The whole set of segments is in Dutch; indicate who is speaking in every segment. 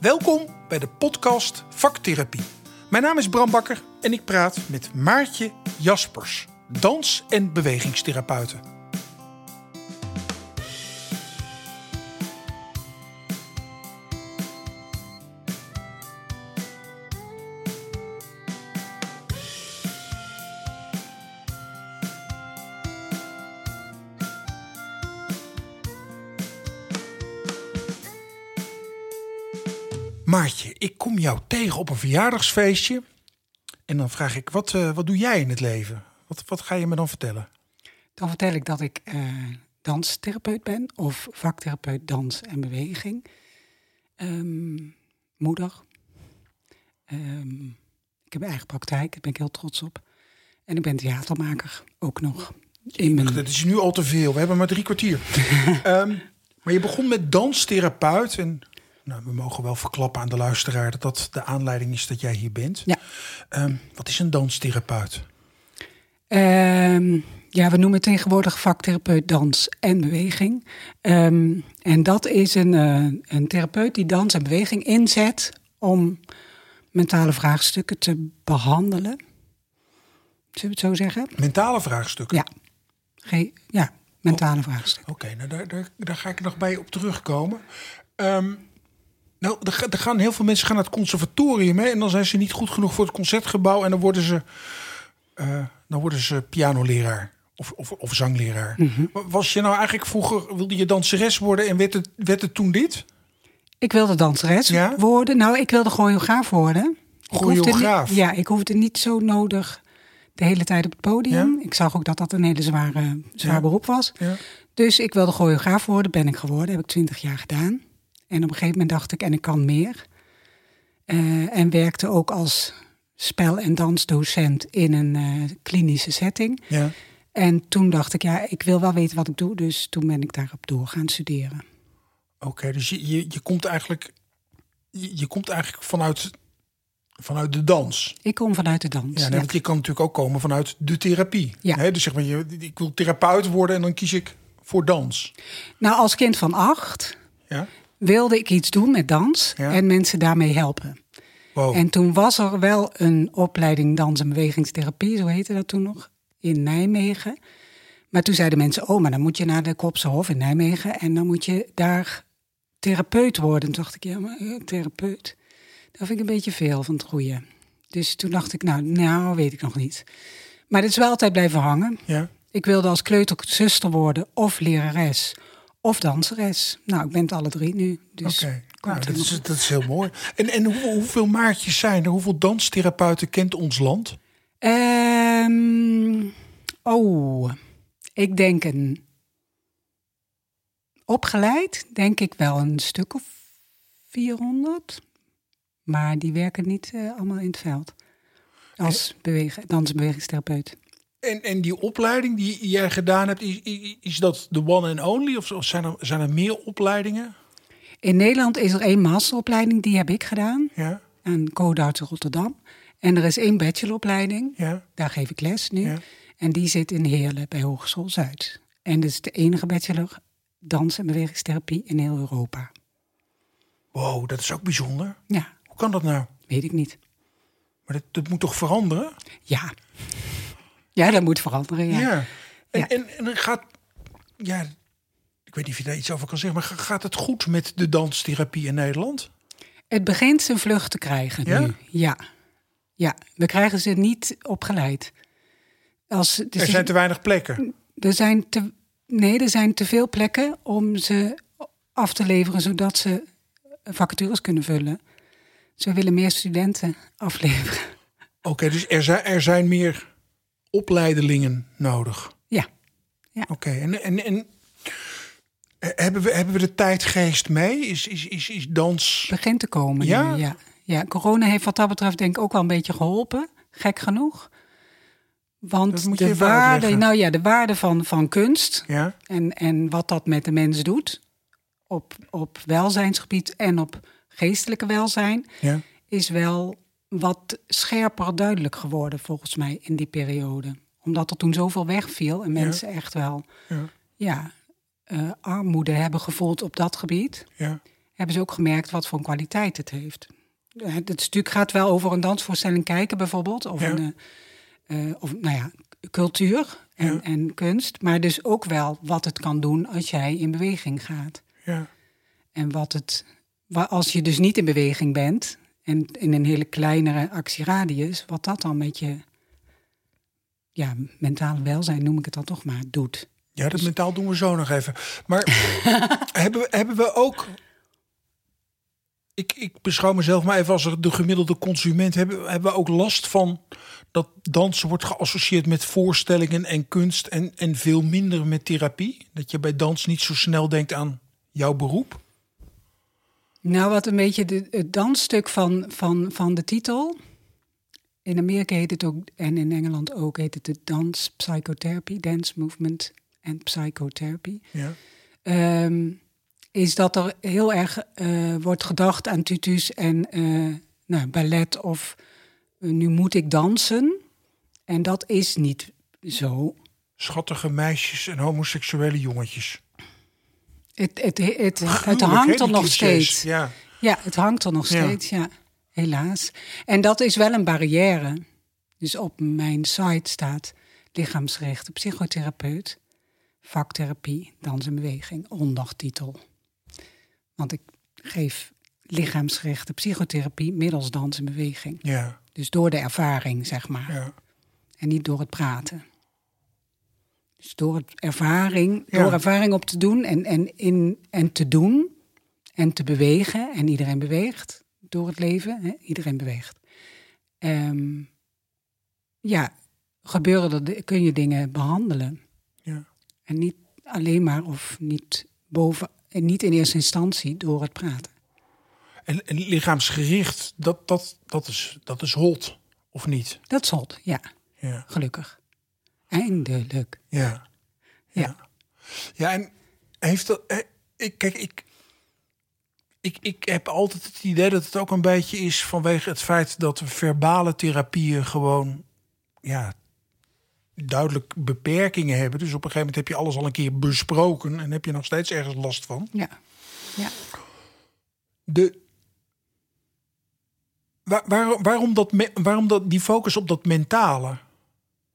Speaker 1: Welkom bij de podcast Vaktherapie. Mijn naam is Bram Bakker en ik praat met Maartje Jaspers, dans- en bewegingstherapeute. Kom jou tegen op een verjaardagsfeestje. En dan vraag ik, wat, eh, wat doe jij in het leven? Wat, wat ga je me dan vertellen?
Speaker 2: Dan vertel ik dat ik eh, danstherapeut ben of vaktherapeut dans en beweging. Ehm, moeder. Ehm, ik heb een eigen praktijk, daar ben ik heel trots op. En ik ben theatermaker ook nog. In mijn...
Speaker 1: Dat is nu al te veel, we hebben maar drie kwartier. Ehm, maar je begon met danstherapeut. En nou, we mogen wel verklappen aan de luisteraar dat dat de aanleiding is dat jij hier bent.
Speaker 2: Ja.
Speaker 1: Ehm, wat is een danstherapeut?
Speaker 2: Ehm, ja, we noemen tegenwoordig vaktherapeut dans en beweging. Ehm, en dat is een, eh, een therapeut die dans en beweging inzet om mentale vraagstukken te behandelen. Zullen we het zo zeggen?
Speaker 1: Mentale vraagstukken?
Speaker 2: Ja, Ge ja mentale vraagstukken.
Speaker 1: Oké, nou daar, daar, daar ga ik nog bij op terugkomen. Ehm, nou, er, ga- er gaan heel veel mensen gaan naar het conservatorium hè, en dan zijn ze niet goed genoeg voor het concertgebouw en dan worden ze, eh, dan worden ze pianoleraar of, of, of zangleraar. Was je nou eigenlijk vroeger, wilde je danseres worden en werd het, werd het toen dit?
Speaker 2: Ik wilde danseres
Speaker 1: Ja?
Speaker 2: worden. Nou, ik wilde choreograaf worden. Ik
Speaker 1: Choreograaf?
Speaker 2: niet- Ja, ik hoefde niet zo nodig de hele tijd op het podium.
Speaker 1: Ja?
Speaker 2: Ik zag ook dat dat een hele zware, zwaar
Speaker 1: Ja.
Speaker 2: beroep was.
Speaker 1: Ja.
Speaker 2: Dus ik wilde choreograaf worden, ben ik geworden. Heb ik twintig jaar gedaan. En op een gegeven moment dacht ik, en ik kan meer. Eh, en werkte ook als spel- en dansdocent in een eh, klinische setting.
Speaker 1: Ja.
Speaker 2: En toen dacht ik, ja, ik wil wel weten wat ik doe. Dus toen ben ik daarop door gaan studeren.
Speaker 1: Oké, dus je, je, je komt eigenlijk, je, je komt eigenlijk vanuit, vanuit de dans.
Speaker 2: Ik kom vanuit de dans.
Speaker 1: Ja, nee,
Speaker 2: ja.
Speaker 1: want je kan natuurlijk ook komen vanuit de therapie.
Speaker 2: Ja.
Speaker 1: Hè, dus zeg maar, je, ik wil therapeut worden en dan kies ik voor dans.
Speaker 2: Nou, als kind van acht
Speaker 1: Ja?
Speaker 2: Wilde ik iets doen met dans
Speaker 1: Ja.
Speaker 2: en mensen daarmee helpen.
Speaker 1: Wow.
Speaker 2: En toen was er wel een opleiding dans- en bewegingstherapie, zo heette dat toen nog, in Nijmegen. Maar toen zeiden mensen, oh, maar dan moet je naar de Kopse Hof in Nijmegen en dan moet je daar therapeut worden. Toen dacht ik, ja, maar therapeut, dat vind ik een beetje veel van het goede. Dus toen dacht ik, nou, nou, weet ik nog niet. Maar dit is wel altijd blijven hangen.
Speaker 1: ja.
Speaker 2: Ik wilde als kleuterzuster worden of lerares of danseres. Nou, ik ben het alle drie nu. Dus
Speaker 1: Oké,
Speaker 2: komt
Speaker 1: nou, dat, is, dat is heel mooi. En, en hoe, hoeveel maatjes zijn er? Hoeveel danstherapeuten kent ons land?
Speaker 2: Ehm, oh, ik denk een... Opgeleid, denk ik wel een stuk of 400. Maar die werken niet eh, allemaal in het veld. Als bewegen, dans- en.
Speaker 1: En, die opleiding die jij gedaan hebt, is, is- dat de one and only? Of of zijn er, zijn er meer opleidingen?
Speaker 2: In Nederland is er één masteropleiding, die heb ik gedaan.
Speaker 1: Ja,
Speaker 2: aan Codarts Rotterdam. En er is één bacheloropleiding,
Speaker 1: ja.
Speaker 2: daar geef ik les nu.
Speaker 1: Ja.
Speaker 2: En die zit in Heerlen bij Hogeschool Zuid. En dat is de enige bachelor dans- en bewegingstherapie in heel Europa.
Speaker 1: Wow, dat is ook bijzonder.
Speaker 2: Ja,
Speaker 1: Hoe kan dat nou?
Speaker 2: weet ik niet.
Speaker 1: Maar dat, dat moet toch veranderen?
Speaker 2: Ja. Ja, dat moet veranderen, ja.
Speaker 1: Ja. En,
Speaker 2: Ja.
Speaker 1: En, gaat, ja, ik weet niet of je daar iets over kan zeggen, maar ga- gaat het goed met de danstherapie in Nederland?
Speaker 2: Het begint zijn vlucht te krijgen
Speaker 1: Ja?
Speaker 2: nu. Ja. Ja, we krijgen ze niet opgeleid. Als, dus
Speaker 1: Er zijn te weinig plekken.
Speaker 2: Er zijn te, nee, er zijn te veel plekken om ze af te leveren, zodat ze vacatures kunnen vullen. Ze willen meer studenten afleveren.
Speaker 1: Oké, dus er zijn, er zijn meer opleidelingen nodig.
Speaker 2: Ja, Ja.
Speaker 1: Oké, en, en, en hebben, we, hebben we de tijdgeest mee? Is, is, is, is dans...
Speaker 2: begint te komen.
Speaker 1: Ja?
Speaker 2: nu, ja. ja, corona heeft wat dat betreft denk ik ook wel een beetje geholpen. Gek genoeg. Want de waarde,
Speaker 1: uitleggen.
Speaker 2: nou ja, de waarde van, van kunst
Speaker 1: Ja,
Speaker 2: en, en wat dat met de mens doet op, op welzijnsgebied en op geestelijke welzijn,
Speaker 1: ja.
Speaker 2: is wel wat scherper duidelijk geworden volgens mij in die periode. Omdat er toen zoveel wegviel en mensen echt wel
Speaker 1: Ja.
Speaker 2: ja, eh, armoede hebben gevoeld op dat gebied.
Speaker 1: ja.
Speaker 2: hebben ze ook gemerkt wat voor kwaliteit het heeft. Het stuk gaat wel over een dansvoorstelling kijken bijvoorbeeld. Of, een, eh, eh, of nou ja, cultuur en, en kunst. Maar dus ook wel wat het kan doen als jij in beweging gaat.
Speaker 1: Ja.
Speaker 2: En wat het, als je dus niet in beweging bent en in een hele kleinere actieradius, wat dat dan met je ja, mentale welzijn, noem ik het dan toch maar, doet.
Speaker 1: Ja, dat mentaal doen we zo nog even. Maar hebben, we, hebben we ook. Ik, ik beschouw mezelf maar even als de gemiddelde consument. Hebben, hebben we ook last van dat dansen wordt geassocieerd met voorstellingen en kunst en, en veel minder met therapie? Dat je bij dans niet zo snel denkt aan jouw beroep?
Speaker 2: Nou, wat een beetje de, het dansstuk van, van, van de titel. In Amerika heet het ook, en in Engeland ook, heet het de Dance Psychotherapy, Dance Movement and Psychotherapy.
Speaker 1: Ja.
Speaker 2: Ehm, is dat er heel erg eh, wordt gedacht aan tutus en eh, nou, ballet of eh, nu moet ik dansen. En dat is niet zo.
Speaker 1: Schattige meisjes en homoseksuele jongetjes.
Speaker 2: Het, het, het,
Speaker 1: hè,
Speaker 2: hangt er nog steeds.
Speaker 1: Ja.
Speaker 2: Ja, het hangt er nog steeds, ja. Helaas. En dat is wel een barrière. Dus op mijn site staat lichaamsgerichte psychotherapeut, vaktherapie, dans en beweging, ondertitel. Want ik geef lichaamsgerichte psychotherapie middels dans en beweging.
Speaker 1: Ja.
Speaker 2: Dus door de ervaring, zeg maar.
Speaker 1: ja.
Speaker 2: En niet door het praten. Dus door het ervaring,
Speaker 1: Ja.
Speaker 2: door ervaring op te doen en, en, in, en te doen en te bewegen. En iedereen beweegt door het leven. Hè? Iedereen beweegt. Ehm, ja, gebeuren er, kun je dingen behandelen.
Speaker 1: Ja.
Speaker 2: En niet alleen maar of niet boven, en niet in eerste instantie door het praten.
Speaker 1: En, en lichaamsgericht, dat, dat, dat, is, dat is hot, of niet?
Speaker 2: Dat is hot, ja,
Speaker 1: Ja.
Speaker 2: gelukkig. Eindelijk.
Speaker 1: Ja.
Speaker 2: Ja.
Speaker 1: Ja, en heeft dat. eh, Ik, kijk, ik, ik, ik heb altijd het idee dat het ook een beetje is vanwege het feit dat verbale therapieën gewoon. Ja, duidelijk beperkingen hebben. Dus op een gegeven moment heb je alles al een keer besproken en heb je nog steeds ergens last van.
Speaker 2: Ja, ja.
Speaker 1: De, waar, waar- waarom, dat, waarom dat, die focus op dat mentale?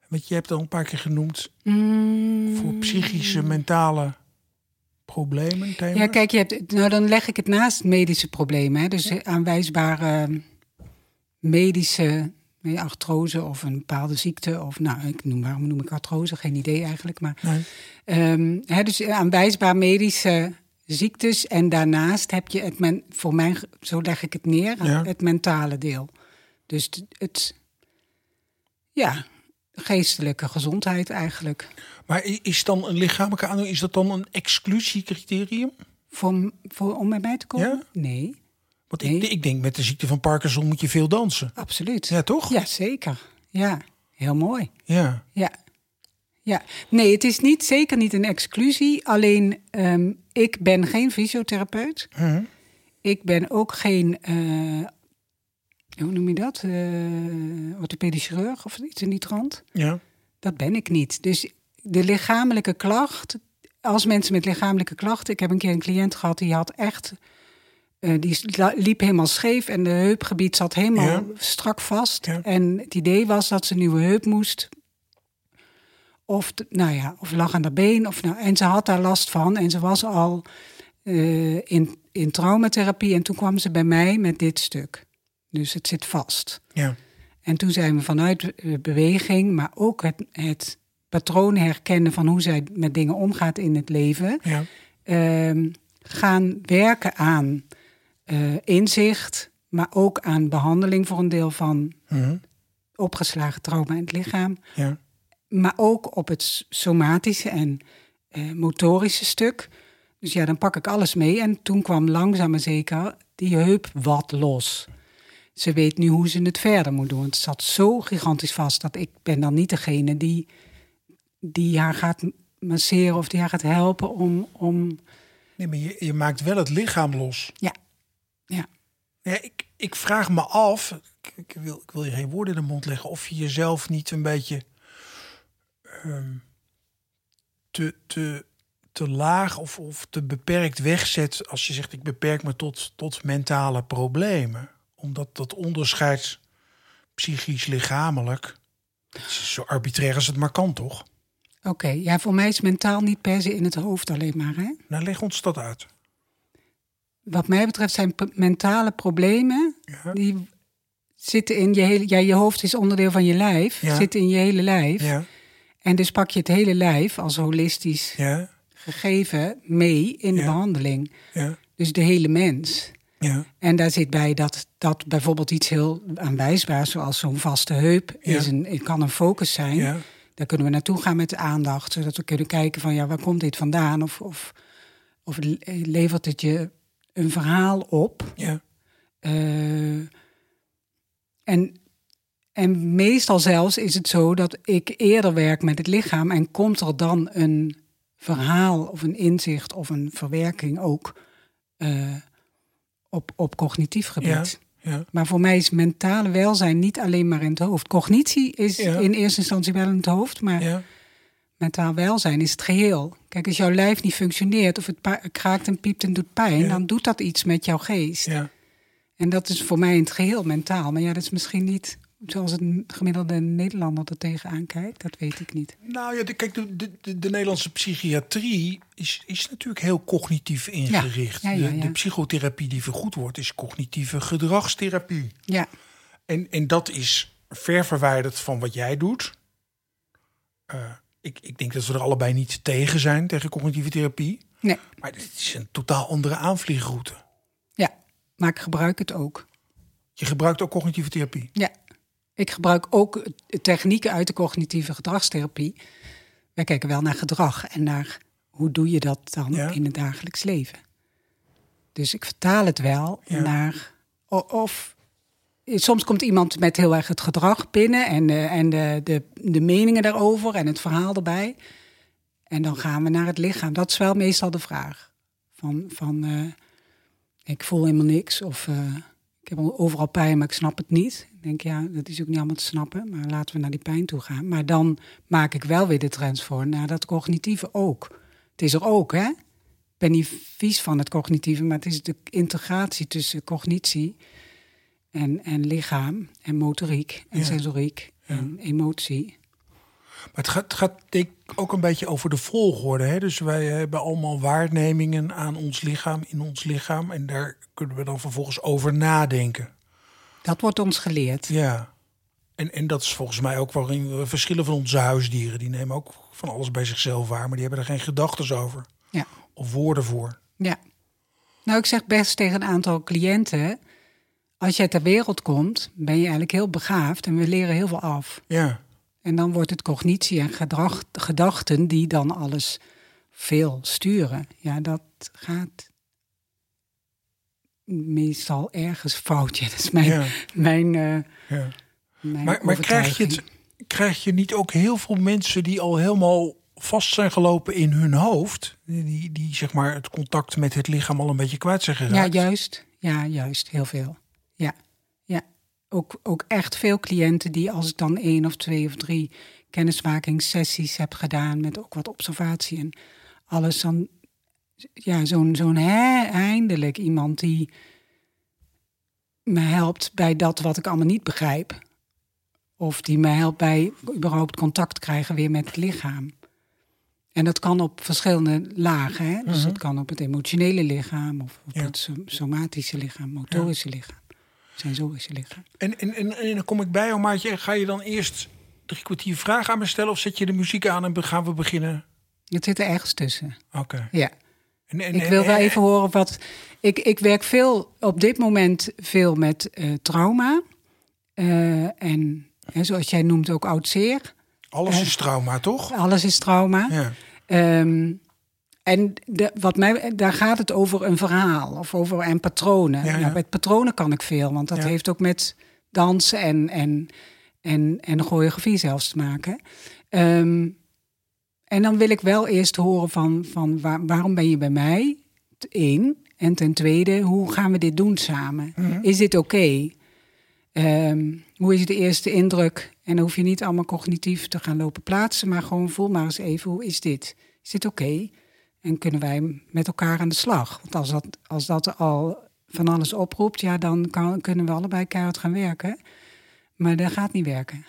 Speaker 1: Want je hebt al een paar keer genoemd
Speaker 2: Mm.
Speaker 1: voor psychische, mentale problemen.
Speaker 2: Ja, kijk, je hebt, nou dan leg ik het naast medische problemen. Hè. Dus aanwijsbare medische nee, artrose of een bepaalde ziekte. Of nou, ik noem, waarom noem ik artrose? Geen idee eigenlijk. Maar,
Speaker 1: Nee.
Speaker 2: ehm, hè, dus aanwijsbaar medische ziektes. En daarnaast heb je het, men, voor mij, zo leg ik het neer,
Speaker 1: Ja.
Speaker 2: het mentale deel. Dus het, het, ja, geestelijke gezondheid eigenlijk.
Speaker 1: Maar is dan een lichamelijke aandoening, is dat dan een exclusiecriterium?
Speaker 2: Voor, voor, om bij mij te komen?
Speaker 1: Ja?
Speaker 2: Nee,
Speaker 1: Want
Speaker 2: Nee.
Speaker 1: ik, ik denk met de ziekte van Parkinson moet je veel dansen.
Speaker 2: absoluut.
Speaker 1: Ja, toch?
Speaker 2: Ja, zeker. Ja, heel mooi.
Speaker 1: Ja.
Speaker 2: Ja. ja. Nee, het is niet, zeker niet een exclusie. Alleen, ehm, ik ben geen fysiotherapeut.
Speaker 1: Mhm.
Speaker 2: Ik ben ook geen, eh, hoe noem je dat? Eh orthopedisch chirurg of iets in die trant.
Speaker 1: ja.
Speaker 2: Dat ben ik niet. Dus de lichamelijke klacht, als mensen met lichamelijke klachten. Ik heb een keer een cliënt gehad die had echt. eh, die liep helemaal scheef en de heupgebied zat helemaal
Speaker 1: Ja.
Speaker 2: strak vast.
Speaker 1: Ja.
Speaker 2: En het idee was dat ze een nieuwe heup moest. Of, nou ja, of lag aan de been. Of nou, en ze had daar last van. En ze was al eh, in, in traumatherapie. En toen kwam ze bij mij met dit stuk. Dus het zit vast.
Speaker 1: Ja.
Speaker 2: En toen zijn we vanuit eh, beweging, maar ook het, het patroon herkennen van hoe zij met dingen omgaat in het leven,
Speaker 1: Ja.
Speaker 2: ehm, gaan werken aan eh, inzicht, maar ook aan behandeling voor een deel van
Speaker 1: Mhm.
Speaker 2: opgeslagen trauma in het lichaam,
Speaker 1: Ja.
Speaker 2: maar ook op het somatische en eh, motorische stuk. Dus ja, dan pak ik alles mee. En toen kwam langzaam maar zeker die heup wat los. Ze weet nu hoe ze het verder moet doen. Het zat zo gigantisch vast dat ik ben dan niet degene die, die haar gaat masseren of die haar gaat helpen om... om
Speaker 1: Nee, maar je, je maakt wel het lichaam los.
Speaker 2: ja, ja.
Speaker 1: Ja, ik, ik vraag me af, ik, ik wil, ik wil je geen woorden in de mond leggen, of je jezelf niet een beetje ehm, te, te, te laag of, of te beperkt wegzet als je zegt ik beperk me tot, tot mentale problemen. Omdat dat onderscheid psychisch lichamelijk is zo arbitrair als het maar kan, toch?
Speaker 2: Oké, ja, voor mij is mentaal niet per se in het hoofd alleen maar. Hè?
Speaker 1: Nou, leg ons dat uit.
Speaker 2: Wat mij betreft zijn mentale problemen
Speaker 1: Ja.
Speaker 2: die zitten in je hele. Ja, je hoofd is onderdeel van je lijf,
Speaker 1: Ja.
Speaker 2: zit in je hele lijf.
Speaker 1: Ja,
Speaker 2: En dus pak je het hele lijf als holistisch
Speaker 1: ja,
Speaker 2: gegeven mee in de behandeling.
Speaker 1: ja,
Speaker 2: Dus de hele mens.
Speaker 1: Ja,
Speaker 2: En daar zit bij dat, dat bijvoorbeeld iets heel aanwijsbaars, zoals zo'n vaste heup,
Speaker 1: Ja.
Speaker 2: is een, kan een focus zijn.
Speaker 1: ja,
Speaker 2: Daar kunnen we naartoe gaan met de aandacht, zodat we kunnen kijken van ja, waar komt dit vandaan? Of, of, of le- levert het je een verhaal op?
Speaker 1: ja,
Speaker 2: Eh, en, en meestal zelfs is het zo dat ik eerder werk met het lichaam en komt er dan een verhaal of een inzicht of een verwerking ook eh, op, op cognitief gebied.
Speaker 1: ja.
Speaker 2: Maar voor mij is mentale welzijn niet alleen maar in het hoofd. Cognitie is
Speaker 1: Ja.
Speaker 2: in eerste instantie wel in het hoofd, maar mentaal welzijn is het geheel. Kijk, als jouw lijf niet functioneert of het kraakt en piept en doet pijn, dan doet dat iets met jouw geest.
Speaker 1: ja.
Speaker 2: En dat is voor mij in het geheel mentaal. Maar ja, dat is misschien niet zoals een gemiddelde Nederlander er tegenaan kijkt. Dat weet ik niet.
Speaker 1: Nou ja, de, kijk, de, de, de, de Nederlandse psychiatrie is, is natuurlijk heel cognitief ingericht.
Speaker 2: Ja, ja,
Speaker 1: De,
Speaker 2: ja.
Speaker 1: de psychotherapie die vergoed wordt, is cognitieve gedragstherapie.
Speaker 2: Ja,
Speaker 1: En, en dat is ver verwijderd van wat jij doet. Eh, ik, ik denk dat we er allebei niet tegen zijn, tegen cognitieve therapie.
Speaker 2: nee.
Speaker 1: Maar het is een totaal andere aanvliegroute.
Speaker 2: Ja, maar ik gebruik het ook.
Speaker 1: Je gebruikt ook cognitieve therapie.
Speaker 2: Ja, ik gebruik ook eh, technieken uit de cognitieve gedragstherapie. Wij kijken wel naar gedrag en naar hoe doe je dat dan
Speaker 1: Ja.
Speaker 2: in het dagelijks leven. Dus ik vertaal het wel
Speaker 1: Ja.
Speaker 2: naar. Of soms komt iemand met heel erg het gedrag binnen en, de, en de, de, de meningen daarover en het verhaal erbij. En dan gaan we naar het lichaam. Dat is wel meestal de vraag. Van, van eh, ik voel helemaal niks of eh, ik heb overal pijn, maar ik snap het niet. Ik denk, ja, dat is ook niet allemaal te snappen, maar laten we naar die pijn toe gaan. Maar dan maak ik wel weer de transfer naar dat cognitieve ook. Het is er ook, hè? Ik ben niet vies van het cognitieve, maar het is de integratie tussen cognitie en, en lichaam en motoriek en
Speaker 1: Ja.
Speaker 2: sensoriek en emotie.
Speaker 1: Maar het gaat, het gaat denk ik ook een beetje over de volgorde. Hè? Dus wij hebben allemaal waarnemingen aan ons lichaam, in ons lichaam. En daar kunnen we dan vervolgens over nadenken.
Speaker 2: Dat wordt ons geleerd.
Speaker 1: Ja. En, en dat is volgens mij ook waarin we verschillen van onze huisdieren. Die nemen ook van alles bij zichzelf waar, maar die hebben er geen gedachten over.
Speaker 2: Ja.
Speaker 1: Of woorden voor.
Speaker 2: Ja. Nou, ik zeg best tegen een aantal cliënten: als jij ter wereld komt, ben je eigenlijk heel begaafd en we leren heel veel af.
Speaker 1: Ja.
Speaker 2: En dan wordt het cognitie en gedrag, gedachten die dan alles veel sturen. Ja, dat gaat meestal ergens fout. Ja, dat is mijn,
Speaker 1: ja,
Speaker 2: mijn, eh,
Speaker 1: ja.
Speaker 2: mijn
Speaker 1: Maar, maar krijg, je het, krijg je niet ook heel veel mensen die al helemaal vast zijn gelopen in hun hoofd? Die, die zeg maar het contact met het lichaam al een beetje kwijt zijn
Speaker 2: Ja,
Speaker 1: geraakt?
Speaker 2: juist. Ja, juist. Heel veel. Ja, ja. Ook, ook echt veel cliënten die als ik dan één of twee of drie kennismakingssessies heb gedaan met ook wat observatie en alles, dan ja, zo'n zo'n eindelijk iemand die me helpt bij dat wat ik allemaal niet begrijp. Of die me helpt bij überhaupt contact krijgen weer met het lichaam. En dat kan op verschillende lagen. Hè? Dus dat kan op het emotionele lichaam of op
Speaker 1: Ja.
Speaker 2: het som- somatische lichaam, motorische lichaam, sensorische lichaam.
Speaker 1: En, en, en, en dan kom ik bij jou, Maatje. Ga je dan eerst drie kwartier vragen aan me stellen... of zet je de muziek aan en gaan we beginnen?
Speaker 2: Het zit er ergens tussen.
Speaker 1: Oké.
Speaker 2: Ja.
Speaker 1: En,
Speaker 2: Ik wil wel
Speaker 1: en-
Speaker 2: even horen wat. Ik, ik werk veel op dit moment veel met eh, trauma. Eh, en hè, zoals jij noemt ook oud zeer.
Speaker 1: Alles is trauma, toch?
Speaker 2: Alles is trauma.
Speaker 1: Ja.
Speaker 2: Ehm, en de, wat mij, daar gaat het over een verhaal of over en patronen.
Speaker 1: Ja, ja.
Speaker 2: Nou, met patronen kan ik veel, want dat
Speaker 1: Ja.
Speaker 2: heeft ook met dansen en, en, en, en choreografie zelfs te maken. Ehm, en dan wil ik wel eerst horen van, van waar- waarom ben je bij mij? Eén. En ten tweede, hoe gaan we dit doen samen?
Speaker 1: Mhm.
Speaker 2: Is dit oké? Ehm, hoe is de eerste indruk? En dan hoef je niet allemaal cognitief te gaan lopen plaatsen, maar gewoon voel maar eens even, hoe is dit? Is dit oké? En kunnen wij met elkaar aan de slag. Want als dat, als dat al van alles oproept, ja, dan kan, kunnen we allebei keihard gaan werken. Maar dat gaat niet werken.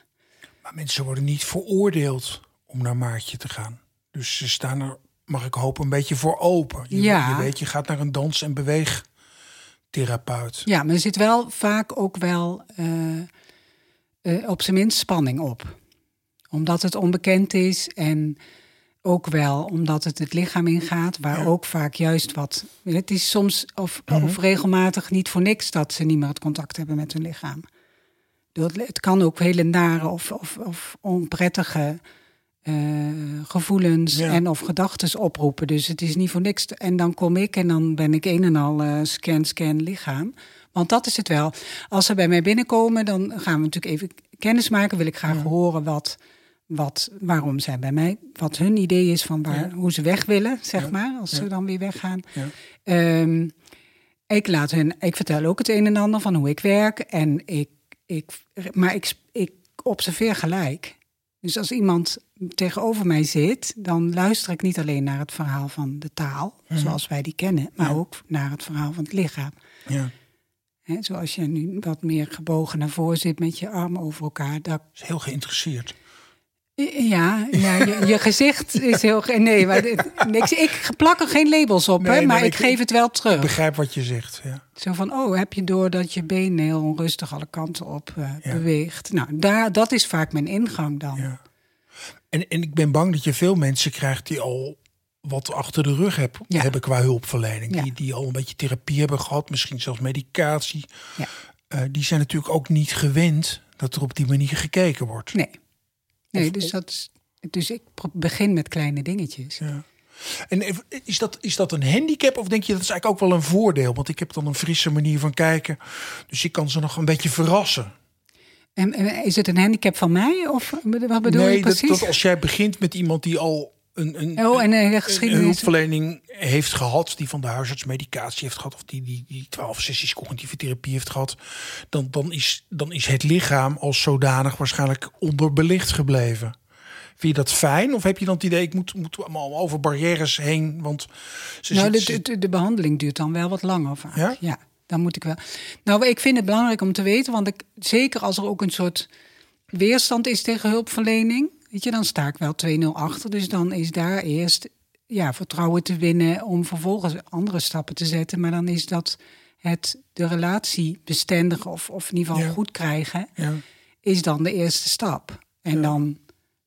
Speaker 1: Maar mensen worden niet veroordeeld om naar Maartje te gaan. Dus ze staan er, mag ik hopen, een beetje voor open. Je,
Speaker 2: Ja.
Speaker 1: je weet, je gaat naar een dans- en beweegtherapeut.
Speaker 2: Ja, maar er zit wel vaak ook wel eh, eh, op zijn minst spanning op. Omdat het onbekend is en ook wel omdat het het lichaam ingaat, waar
Speaker 1: Ja.
Speaker 2: ook vaak juist wat. Het is soms of,
Speaker 1: Mhm.
Speaker 2: of regelmatig niet voor niks dat ze niet meer het contact hebben met hun lichaam. Het kan ook hele nare of, of, of onprettige eh, gevoelens
Speaker 1: Ja.
Speaker 2: en of gedachten oproepen. Dus het is niet voor niks. En dan kom ik en dan ben ik een en al eh, scan, scan lichaam. Want dat is het wel. Als ze bij mij binnenkomen, dan gaan we natuurlijk even kennis maken. Wil ik graag horen wat, wat, waarom zij bij mij, wat hun idee is van waar,
Speaker 1: Ja.
Speaker 2: hoe ze weg willen, zeg maar, als ze dan weer weggaan. Ehm, ik laat hun, ik vertel ook het een en ander van hoe ik werk. En ik, ik, maar ik, ik observeer gelijk. Dus als iemand tegenover mij zit, dan luister ik niet alleen naar het verhaal van de taal, zoals wij die kennen, maar
Speaker 1: Ja.
Speaker 2: ook naar het verhaal van het lichaam.
Speaker 1: Ja,
Speaker 2: Hè, zoals je nu wat meer gebogen naar voren zit met je armen over elkaar. Dat,
Speaker 1: is heel geïnteresseerd.
Speaker 2: Ja, ja je, je gezicht is heel... Nee, maar niks, ik plak er geen labels op,
Speaker 1: Nee,
Speaker 2: hè, maar ik
Speaker 1: ik-
Speaker 2: geef het wel
Speaker 1: Ik
Speaker 2: terug.
Speaker 1: begrijp wat je zegt. Ja.
Speaker 2: Zo van, oh, heb je door dat je been heel onrustig alle kanten op eh,
Speaker 1: Ja.
Speaker 2: beweegt? Nou, daar, dat is vaak mijn ingang dan.
Speaker 1: Ja. En, en ik ben bang dat je veel mensen krijgt die al wat achter de rug heb,
Speaker 2: Ja.
Speaker 1: hebben qua hulpverlening.
Speaker 2: Ja.
Speaker 1: Die, die al een beetje therapie hebben gehad, misschien zelfs medicatie.
Speaker 2: Ja.
Speaker 1: Eh, die zijn natuurlijk ook niet gewend dat er op die manier gekeken wordt.
Speaker 2: Nee, nee dus, dat is, dus ik begin met kleine dingetjes.
Speaker 1: Ja. En is dat, is dat een handicap of denk je dat is eigenlijk ook wel een voordeel? Want ik heb dan een frisse manier van kijken. Dus ik kan ze nog een beetje verrassen.
Speaker 2: En, en is het een handicap van mij? Of wat bedoel je
Speaker 1: nee, dat,
Speaker 2: precies?
Speaker 1: dat als jij begint met iemand die al een, een,
Speaker 2: Oh, en een
Speaker 1: een, een
Speaker 2: geschiedenis.
Speaker 1: hulpverlening heeft gehad, die van de huisarts medicatie heeft gehad, of die, die, die 12 sessies cognitieve therapie heeft gehad, dan, dan, is, dan is het lichaam als zodanig waarschijnlijk onderbelicht gebleven. Vind je dat fijn? Of heb je dan het idee, ik moet, moet allemaal over barrières heen? Want ze
Speaker 2: Nou, de,
Speaker 1: zit-
Speaker 2: de, de behandeling duurt dan wel wat langer vaak.
Speaker 1: Ja?
Speaker 2: Ja? dan moet ik wel. Nou, ik vind het belangrijk om te weten, want ik, zeker als er ook een soort weerstand is tegen hulpverlening, weet je, dan sta ik wel 2-0 achter. Dus dan is daar eerst ja, vertrouwen te winnen om vervolgens andere stappen te zetten. Maar dan is dat het de relatie bestendigen of, of in ieder geval
Speaker 1: Ja.
Speaker 2: goed krijgen,
Speaker 1: ja,
Speaker 2: is dan de eerste stap. En dan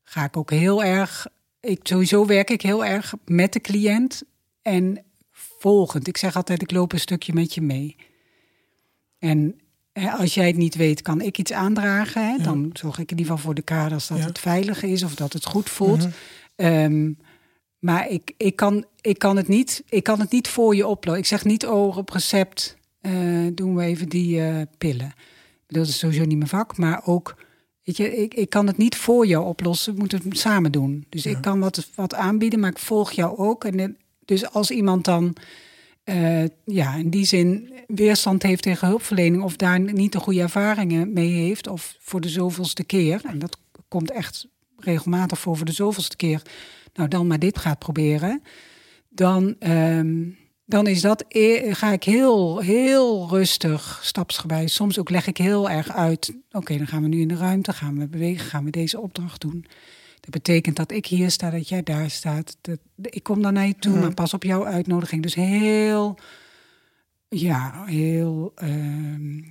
Speaker 2: ga ik ook heel erg. Ik, sowieso werk ik heel erg met de cliënt en volgend. Ik zeg altijd, ik loop een stukje met je mee. En als jij het niet weet, kan ik iets aandragen. Hè? Dan zorg ik in ieder geval voor de kaders dat
Speaker 1: Ja.
Speaker 2: het veilig is of dat het goed voelt.
Speaker 1: Mhm.
Speaker 2: Ehm, maar ik, ik, kan, ik, kan het niet, ik kan het niet voor je oplossen. Ik zeg niet, oh, op recept eh, doen we even die eh, pillen. Dat is sowieso niet mijn vak, maar ook, weet je, ik, ik kan het niet voor jou oplossen. We moeten het samen doen. Dus ik kan wat, wat aanbieden, maar ik volg jou ook. En eh, dus als iemand dan, eh, ja, in die zin weerstand heeft tegen hulpverlening of daar niet de goede ervaringen mee heeft, of voor de zoveelste keer, en dat komt echt regelmatig voor voor de zoveelste keer, nou dan maar dit gaat proberen, dan, ehm, dan is dat, e- ga ik heel, heel rustig, stapsgewijs. Soms ook leg ik heel erg uit, oké, dan gaan we nu in de ruimte, gaan we bewegen, gaan we deze opdracht doen. Dat betekent dat ik hier sta, dat jij daar staat. Dat, ik kom dan naar je toe, maar pas op jouw uitnodiging. Dus heel, ja, heel ehm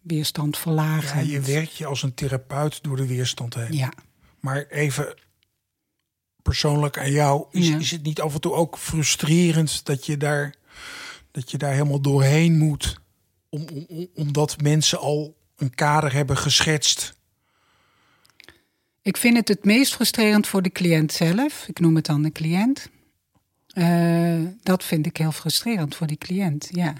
Speaker 2: weerstand
Speaker 1: ja,
Speaker 2: verlagen.
Speaker 1: je werkt je als een therapeut door de weerstand heen.
Speaker 2: Ja.
Speaker 1: Maar even persoonlijk aan jou, is,
Speaker 2: Ja.
Speaker 1: is het niet af en toe ook frustrerend dat je daar, dat je daar helemaal doorheen moet, om, om, om- omdat mensen al een kader hebben geschetst?
Speaker 2: Ik vind het het meest frustrerend voor de cliënt zelf. Ik noem het dan de cliënt. Eh, dat vind ik heel frustrerend voor die cliënt, ja.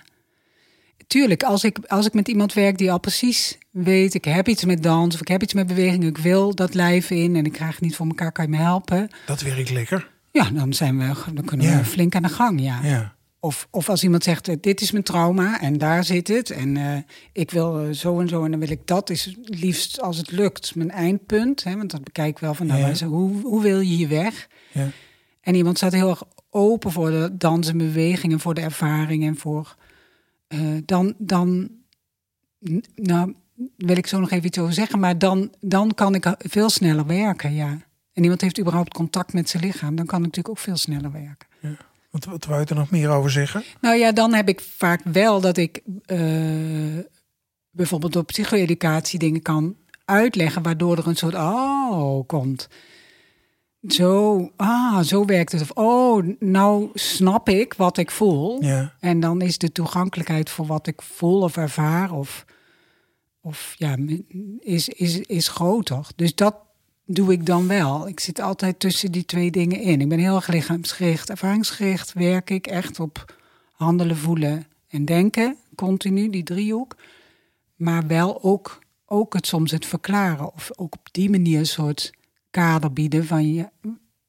Speaker 2: Tuurlijk, als ik, als ik met iemand werk die al precies weet... ik heb iets met dans of ik heb iets met beweging... ik wil dat lijf in en ik krijg het niet voor elkaar, kan je me helpen?
Speaker 1: Dat werkt lekker.
Speaker 2: Ja, dan, zijn we, dan kunnen
Speaker 1: Ja.
Speaker 2: we flink aan de gang, ja.
Speaker 1: Ja.
Speaker 2: Of, of als iemand zegt, eh, dit is mijn trauma en daar zit het. En eh, ik wil eh, zo en zo en dan wil ik dat. Is het liefst als het lukt mijn eindpunt. Hè, want dat bekijk ik wel van, nou,
Speaker 1: Ja.
Speaker 2: hoe, hoe wil je hier weg?
Speaker 1: Ja.
Speaker 2: En iemand staat heel erg open voor de dans en bewegingen, voor de ervaring en voor. dan, dan. Nou, wil ik zo nog even iets over zeggen, maar dan, dan kan ik veel sneller werken, ja. En iemand heeft überhaupt contact met zijn lichaam, dan kan ik natuurlijk ook veel sneller werken.
Speaker 1: Wat, wat wou je er nog meer over zeggen?
Speaker 2: Nou ja, dan heb ik vaak wel dat ik eh, bijvoorbeeld door psycho-educatie dingen kan uitleggen, waardoor er een soort oh komt. Zo, ah, zo werkt het. Of oh, nou snap ik wat ik voel.
Speaker 1: Ja.
Speaker 2: En dan is de toegankelijkheid voor wat ik voel of ervaar of, of ja, is, is, is groter. Dus dat doe ik dan wel. Ik zit altijd tussen die twee dingen in. Ik ben heel erg lichaamsgericht, ervaringsgericht. Werk ik echt op handelen, voelen en denken. Continu, die driehoek. Maar wel ook, ook het soms het verklaren. Of ook op die manier een soort kader bieden van je.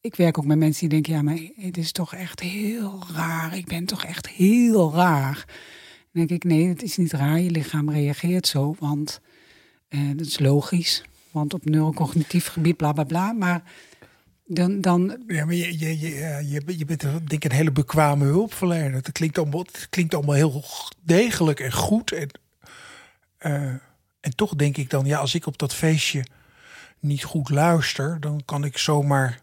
Speaker 2: Ik werk ook met mensen die denken, ja, maar het is toch echt heel raar. Ik ben toch echt heel raar. Dan denk ik, nee, het is niet raar. Je lichaam reageert zo, want eh, dat is logisch. Want op neurocognitief gebied, bla bla bla. Maar dan, dan
Speaker 1: Ja, maar je, je, je, je, bent denk ik een hele bekwame hulpverlener. Het klinkt allemaal, klinkt allemaal heel degelijk en goed. En, eh, en toch denk ik dan, ja, als ik op dat feestje niet goed luister, dan kan ik zomaar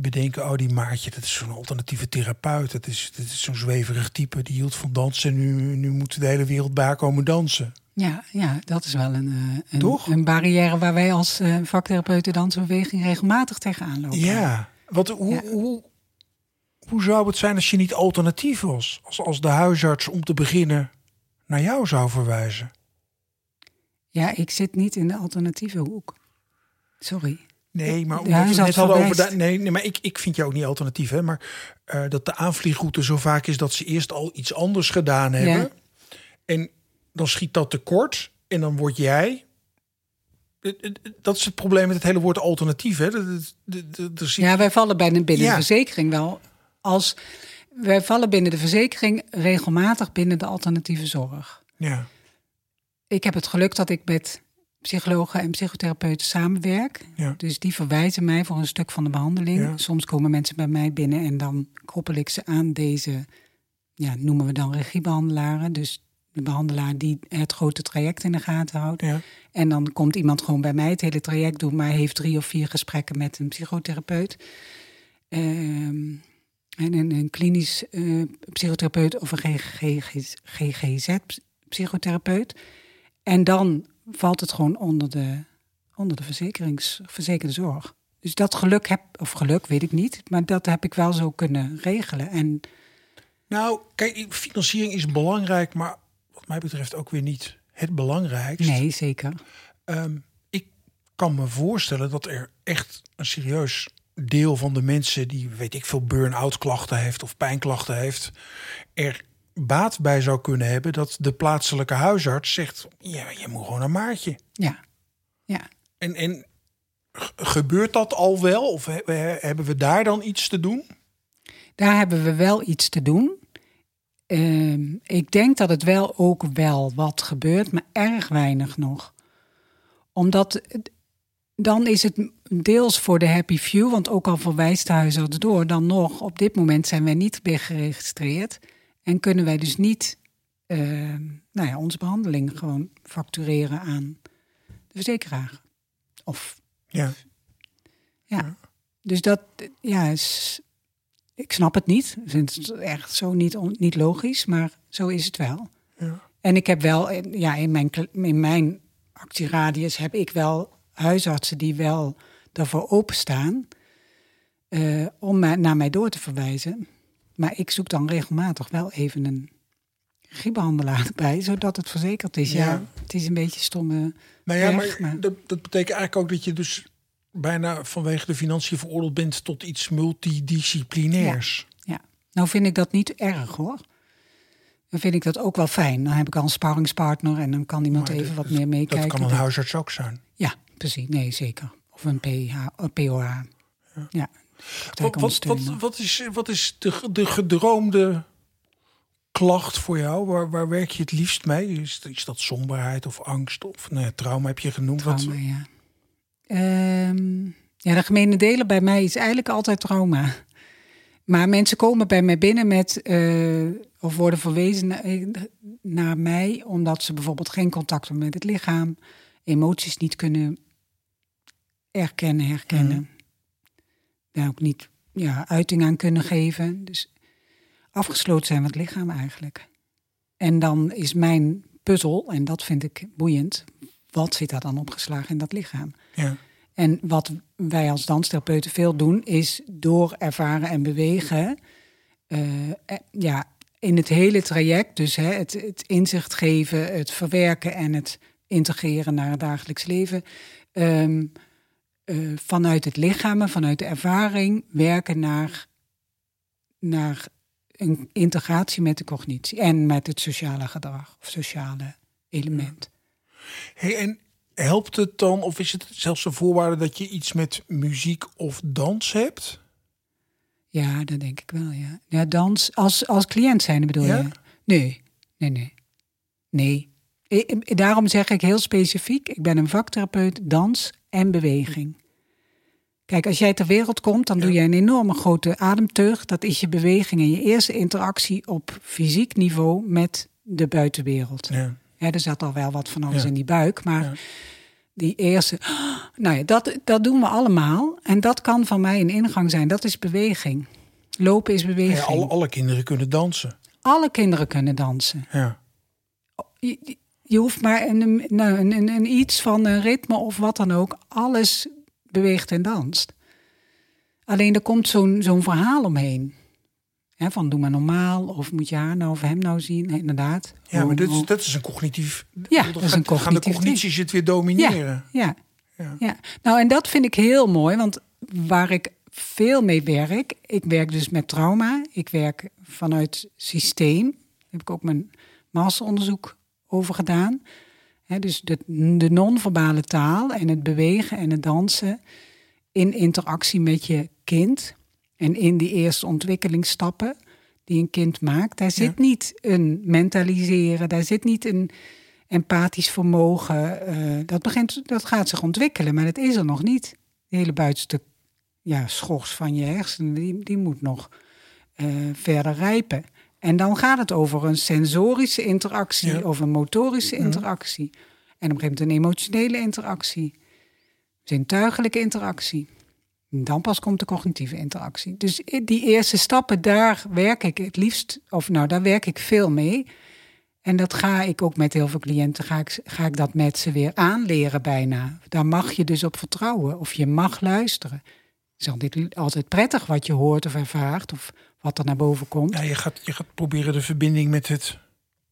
Speaker 1: bedenken, oh die Maartje, dat is zo'n alternatieve therapeut. Dat is, dat is zo'n zweverig type, die hield van dansen. En nu, nu moet de hele wereld bij komen dansen.
Speaker 2: Ja, ja, dat is wel een, eh, een,
Speaker 1: Toch?
Speaker 2: een barrière waar wij als eh, vaktherapeuten dansbeweging regelmatig tegenaan lopen.
Speaker 1: Ja, wat, hoe,
Speaker 2: Ja.
Speaker 1: Hoe, hoe zou het zijn als je niet alternatief was? Als, als de huisarts om te beginnen naar jou zou verwijzen?
Speaker 2: Ja, ik zit niet in de alternatieve hoek. Sorry.
Speaker 1: Nee, maar omdat we het net hadden over... Da- nee, nee, maar ik, ik vind jou ook niet alternatief. Hè? Maar eh, dat de aanvliegroute zo vaak is dat ze eerst al iets anders gedaan hebben.
Speaker 2: Ja.
Speaker 1: En dan schiet dat tekort. En dan word jij... Het- het- Dat is het probleem met het hele woord alternatief. Hè? Dat- dat- dat- dat- zit-
Speaker 2: Ja, wij vallen binnen, binnen
Speaker 1: Ja.
Speaker 2: de verzekering wel. Als, wij vallen binnen de verzekering regelmatig binnen de alternatieve zorg.
Speaker 1: ja.
Speaker 2: Ik heb het geluk dat ik met psychologen en psychotherapeuten samenwerk.
Speaker 1: Ja.
Speaker 2: Dus die verwijzen mij voor een stuk van de behandeling.
Speaker 1: Ja.
Speaker 2: Soms komen mensen bij mij binnen en dan koppel ik ze aan deze, ja, noemen we dan regiebehandelaren. Dus de behandelaar die het grote traject in de gaten houdt.
Speaker 1: Ja.
Speaker 2: En dan komt iemand gewoon bij mij het hele traject doen, maar heeft drie of vier gesprekken met een psychotherapeut. Ehm, en een, een klinisch eh, psychotherapeut of een GGZ-psychotherapeut. En dan valt het gewoon onder de, onder de verzekerings, verzekerde zorg. Dus dat geluk heb, of geluk weet ik niet, maar dat heb ik wel zo kunnen regelen. En
Speaker 1: Nou, kijk, financiering is belangrijk, maar wat mij betreft ook weer niet het belangrijkste.
Speaker 2: nee, zeker.
Speaker 1: Ehm, ik kan me voorstellen dat er echt een serieus deel van de mensen die, weet ik veel, burn-out klachten heeft of pijnklachten heeft, er baat bij zou kunnen hebben dat de plaatselijke huisarts zegt, ja, je moet gewoon een maatje.
Speaker 2: Ja, ja.
Speaker 1: En, en gebeurt dat al wel? Of he- he- hebben we daar dan iets te doen?
Speaker 2: Daar hebben we wel iets te doen. Ehm, ik denk dat het wel ook wel wat gebeurt, maar erg weinig nog. Omdat dan is het deels voor de happy few, want ook al verwijst de huisarts door, dan nog op dit moment zijn wij niet meer geregistreerd en kunnen wij dus niet ehm, nou ja, onze behandeling gewoon factureren aan de verzekeraar. Of
Speaker 1: Ja.
Speaker 2: ja. Dus dat, ja, is, ik snap het niet. Ik vind het echt zo niet, on- niet logisch, maar zo is het wel.
Speaker 1: Ja.
Speaker 2: En ik heb wel, ja, in mijn, in mijn actieradius heb ik wel huisartsen die wel daarvoor openstaan eh, om mij, naar mij door te verwijzen. Maar ik zoek dan regelmatig wel even een griepbehandelaar erbij, zodat het verzekerd is. Ja,
Speaker 1: Ja.
Speaker 2: het is een beetje stomme.
Speaker 1: Nou ja,
Speaker 2: weg,
Speaker 1: maar
Speaker 2: maar-
Speaker 1: dat, dat betekent eigenlijk ook dat je dus bijna vanwege de financiën veroordeeld bent tot iets multidisciplinairs.
Speaker 2: Ja, nou vind ik dat niet erg hoor. Dan vind ik dat ook wel fijn. Dan heb ik al een sparringspartner en dan kan iemand
Speaker 1: Maar
Speaker 2: even wat meer meekijken.
Speaker 1: Dat kan een huisarts ook zijn.
Speaker 2: Ja, precies. Nee, zeker. Of een PH. Ja.
Speaker 1: Wat, wat, wat, wat is, wat is de, de gedroomde klacht voor jou? Waar, waar werk je het liefst mee? Is, is dat somberheid of angst of nou ja, trauma heb je genoemd? Wat,
Speaker 2: Trauma, ja. Ehm, ja, de gemene delen bij mij is eigenlijk altijd trauma. Maar mensen komen bij mij binnen met, eh, of worden verwezen naar, naar mij, omdat ze bijvoorbeeld geen contact hebben met het lichaam, emoties niet kunnen erkennen, herkennen. Daar ook niet ja, uiting aan kunnen geven. Dus afgesloten zijn met het lichaam eigenlijk. En dan is mijn puzzel, en dat vind ik boeiend, wat zit daar dan opgeslagen in dat lichaam?
Speaker 1: Ja.
Speaker 2: En wat wij als danstherapeuten veel doen, is door ervaren en bewegen, eh, eh, ja, in het hele traject, dus hè, het, het inzicht geven, het verwerken en het integreren naar het dagelijks leven, ehm, eh, vanuit het lichaam, vanuit de ervaring, werken naar, naar een integratie met de cognitie en met het sociale gedrag of sociale element.
Speaker 1: Hey, en helpt het dan, of is het zelfs een voorwaarde dat je iets met muziek of dans hebt?
Speaker 2: Ja, dat denk ik wel, ja. Ja, dans, als, als cliënt zijn bedoel
Speaker 1: Ja?
Speaker 2: je? Nee, nee, nee. Nee. Daarom zeg ik heel specifiek, ik ben een vaktherapeut dans en beweging. Kijk, als jij ter wereld komt, dan doe je een enorme grote ademteug. Dat is je beweging en je eerste interactie op fysiek niveau met de buitenwereld.
Speaker 1: Ja.
Speaker 2: Ja, er zat al wel wat van alles
Speaker 1: Ja.
Speaker 2: in die buik, maar
Speaker 1: Ja.
Speaker 2: die eerste, nou ja, dat, dat doen we allemaal. En dat kan van mij een ingang zijn. Dat is beweging. Lopen is beweging.
Speaker 1: Ja, alle, alle kinderen kunnen dansen.
Speaker 2: Alle kinderen kunnen dansen.
Speaker 1: Ja.
Speaker 2: Je, hoeft maar een, nou, een, een, een iets van een ritme of wat dan ook. Alles beweegt en danst. Alleen er komt zo'n zo'n verhaal omheen. Van doe maar normaal, of moet je haar nou of hem nou zien. Nee, inderdaad.
Speaker 1: Ja, maar dit is, dat is een cognitief...
Speaker 2: Ja, dat is een
Speaker 1: Gaan de
Speaker 2: cognitief
Speaker 1: cognities het weer domineren.
Speaker 2: Ja,
Speaker 1: Ja.
Speaker 2: ja. Nou, en dat vind ik heel mooi, want waar ik veel mee werk, ik werk dus met trauma, ik werk vanuit systeem, daar heb ik ook mijn masteronderzoek over gedaan. Dus de, de non-verbale taal en het bewegen en het dansen in interactie met je kind en in die eerste ontwikkelingsstappen die een kind maakt, daar zit niet een mentaliseren, daar zit niet een empathisch vermogen. eh, dat, begint, dat gaat zich ontwikkelen, maar dat is er nog niet. De hele buitenste ja, schors van je hersenen, die, die moet nog eh, verder rijpen. En dan gaat het over een sensorische interactie
Speaker 1: Ja.
Speaker 2: of een motorische interactie. En op een gegeven moment een emotionele interactie. Zintuigelijke interactie. En Dan pas komt de cognitieve interactie. Dus die eerste stappen, daar werk ik het liefst, of nou, daar werk ik veel mee. En dat ga ik ook met heel veel cliënten, ga ik, ga ik dat met ze weer aanleren bijna. Daar mag je dus op vertrouwen, of je mag luisteren. Het is altijd, altijd prettig wat je hoort of ervaart, of wat er naar boven komt.
Speaker 1: Ja, je, gaat, je gaat proberen de verbinding met het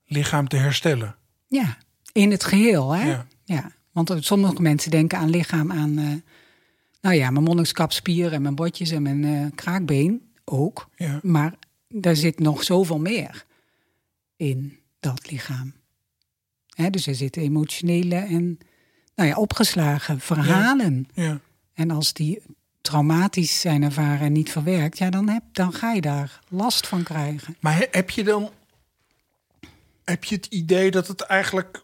Speaker 1: lichaam te herstellen.
Speaker 2: Ja, in het geheel. Hè?
Speaker 1: Ja.
Speaker 2: Ja. Want sommige mensen denken aan lichaam, aan eh, nou ja, mijn monnikskapspier en mijn botjes en mijn eh, kraakbeen ook.
Speaker 1: Ja.
Speaker 2: Maar daar zit nog zoveel meer in dat lichaam. Hè, dus er zitten emotionele en nou ja, opgeslagen verhalen.
Speaker 1: Ja.
Speaker 2: En als die traumatisch zijn ervaren en niet verwerkt, ja, dan, heb, dan ga je daar last van krijgen.
Speaker 1: Maar he- heb je dan heb je het idee dat het eigenlijk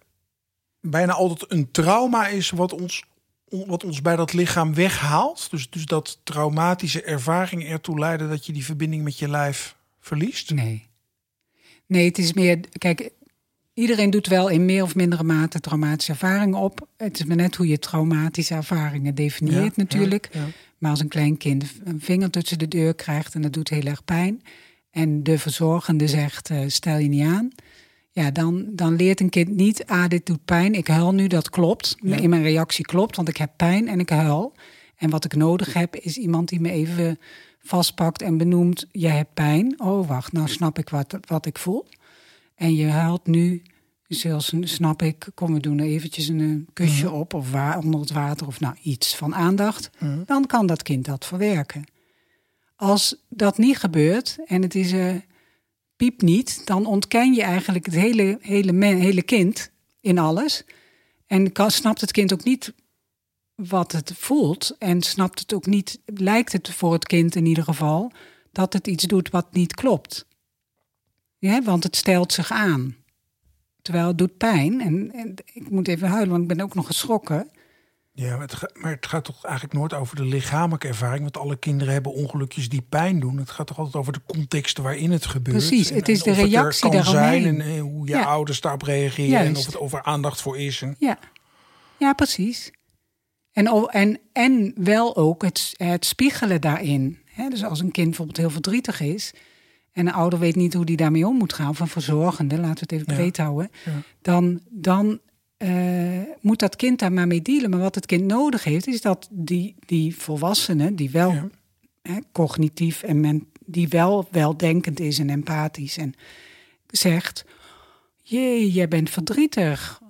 Speaker 1: bijna altijd een trauma is wat ons, wat ons bij dat lichaam weghaalt? Dus, dus dat traumatische ervaringen ertoe leiden dat je die verbinding met je lijf verliest?
Speaker 2: Nee. Nee, het is meer. Kijk, iedereen doet wel in meer of mindere mate traumatische ervaringen op. Het is maar net hoe je traumatische ervaringen definieert,
Speaker 1: Ja,
Speaker 2: natuurlijk.
Speaker 1: ja, ja.
Speaker 2: Maar als een klein kind een vinger tussen de deur krijgt en dat doet heel erg pijn. En de verzorgende zegt: eh, stel je niet aan. Ja, dan, dan leert een kind niet, ah, dit doet pijn, ik huil nu, dat klopt. In mijn reactie klopt, want ik heb pijn en ik huil. En wat ik nodig heb, is iemand die me even vastpakt en benoemt, jij hebt pijn. Oh, wacht, nou snap ik wat, wat ik voel. En je huilt nu, zelfs snap ik, kom, we doen er eventjes een eh, kusje op of wa- onder het water of nou iets van aandacht. Dan kan dat kind dat verwerken. Als dat niet gebeurt en het is eh piep niet, dan ontken je eigenlijk het hele, hele, men, hele kind in alles. En kan, snapt het kind ook niet wat het voelt. En snapt het ook niet, lijkt het voor het kind in ieder geval, dat het iets doet wat niet klopt. Ja, want het stelt zich aan. Terwijl het doet pijn. En, en ik moet even huilen, want ik ben ook nog geschrokken.
Speaker 1: Ja, maar het, maar het gaat toch eigenlijk nooit over de lichamelijke ervaring. Want alle kinderen hebben ongelukjes die pijn doen. Het gaat toch altijd over de context waarin het gebeurt.
Speaker 2: Precies,
Speaker 1: En-
Speaker 2: het is de
Speaker 1: er
Speaker 2: reactie
Speaker 1: kan zijn en hoe je
Speaker 2: Ja.
Speaker 1: ouders daarop reageren. En of het over aandacht voor is.
Speaker 2: Ja, ja precies. En, en, en wel ook het, het spiegelen daarin. Dus als een kind bijvoorbeeld heel verdrietig is... en een ouder weet niet hoe die daarmee om moet gaan... een verzorgende, laten we het even
Speaker 1: Ja.
Speaker 2: breed houden...
Speaker 1: Ja.
Speaker 2: dan, dan eh, moet dat kind daar maar mee dealen. Maar wat het kind nodig heeft, is dat die, die volwassene... die wel
Speaker 1: Ja.
Speaker 2: hè, cognitief en men, die wel weldenkend is en empathisch... en zegt, jee, jij bent verdrietig...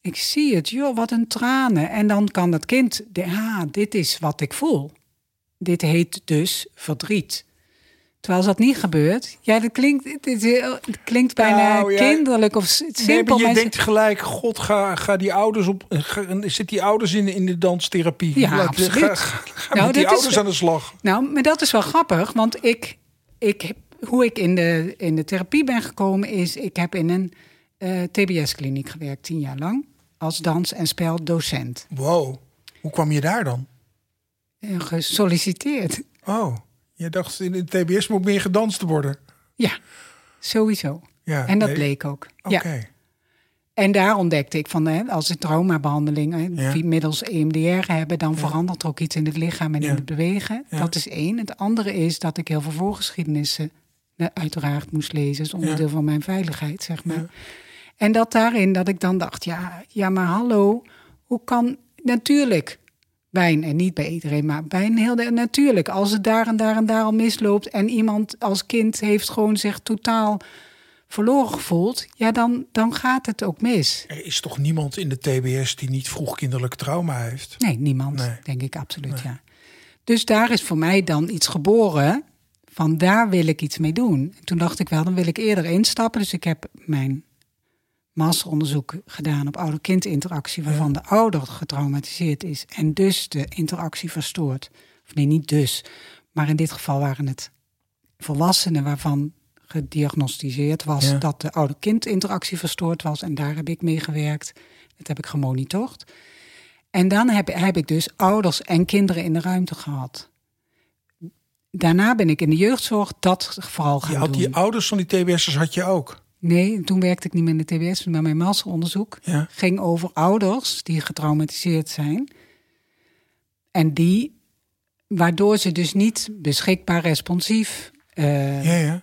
Speaker 2: Ik zie het, joh, wat een tranen. En dan kan dat kind, de, ah, dit is wat ik voel. Dit heet dus verdriet. Terwijl als dat niet gebeurt, ja, dat klinkt, het, is heel- het klinkt bijna
Speaker 1: Nou, ja.
Speaker 2: kinderlijk of s-
Speaker 1: Nee,
Speaker 2: simpel.
Speaker 1: maar je denkt gelijk, god, ga, ga die ouders op. Ga, zit die ouders in, de- in de danstherapie?
Speaker 2: Ja,
Speaker 1: Laat-
Speaker 2: absoluut.
Speaker 1: Ga,
Speaker 2: Nou,
Speaker 1: met die
Speaker 2: is-
Speaker 1: ouders aan de slag.
Speaker 2: Nou, maar dat is wel grappig, want ik, ik, hoe ik in de, in de therapie ben gekomen is, ik heb in een eh, TBS-kliniek gewerkt, tien jaar lang, als dans- en speldocent.
Speaker 1: Wow, hoe kwam je daar dan?
Speaker 2: En gesolliciteerd.
Speaker 1: Oh, je dacht in de TBS moet meer gedanst worden.
Speaker 2: Ja, sowieso.
Speaker 1: Ja,
Speaker 2: En dat
Speaker 1: nee,
Speaker 2: bleek ook.
Speaker 1: Oké.
Speaker 2: Ja. En daar ontdekte ik van, hè, als ze traumabehandeling hè,
Speaker 1: Ja.
Speaker 2: middels EMDR hebben, dan verandert er ook iets in het lichaam en in het bewegen. Dat is één. Het andere is dat ik heel veel voorgeschiedenissen uiteraard moest lezen. Dat is onderdeel van mijn veiligheid, zeg maar. En dat daarin dat ik dan dacht, ja, ja, maar hallo, hoe kan natuurlijk wijn en niet bij iedereen, maar bij een heel de- natuurlijk. Als het daar en daar en daar al misloopt en iemand als kind heeft gewoon zich totaal verloren gevoeld, ja, dan, dan gaat het ook mis.
Speaker 1: Er is toch niemand in de TBS die niet vroeg kinderlijk trauma heeft?
Speaker 2: Nee, niemand,
Speaker 1: Nee.
Speaker 2: denk ik absoluut, ja. Dus daar is voor mij dan iets geboren, van daar wil ik iets mee doen. En toen dacht ik wel, dan wil ik eerder instappen. Dus ik heb mijn masteronderzoek gedaan op ouder-kind-interactie... waarvan de ouder getraumatiseerd is en dus de interactie verstoord. Of nee, niet dus, maar in dit geval waren het volwassenen... waarvan gediagnosticeerd was
Speaker 1: Ja.
Speaker 2: dat de ouder-kind-interactie verstoord was. En daar heb ik mee gewerkt. Dat heb ik gemonitord. En dan heb, heb ik dus ouders en kinderen in de ruimte gehad. Daarna ben ik in de jeugdzorg dat vooral gaan
Speaker 1: Je had
Speaker 2: doen.
Speaker 1: die ouders van die TBS'ers had je ook.
Speaker 2: Nee, toen werkte ik niet meer in de TBS, maar mijn masteronderzoek
Speaker 1: Ja.
Speaker 2: ging over ouders die getraumatiseerd zijn. En die, waardoor ze dus niet beschikbaar responsief, eh,
Speaker 1: Ja, ja.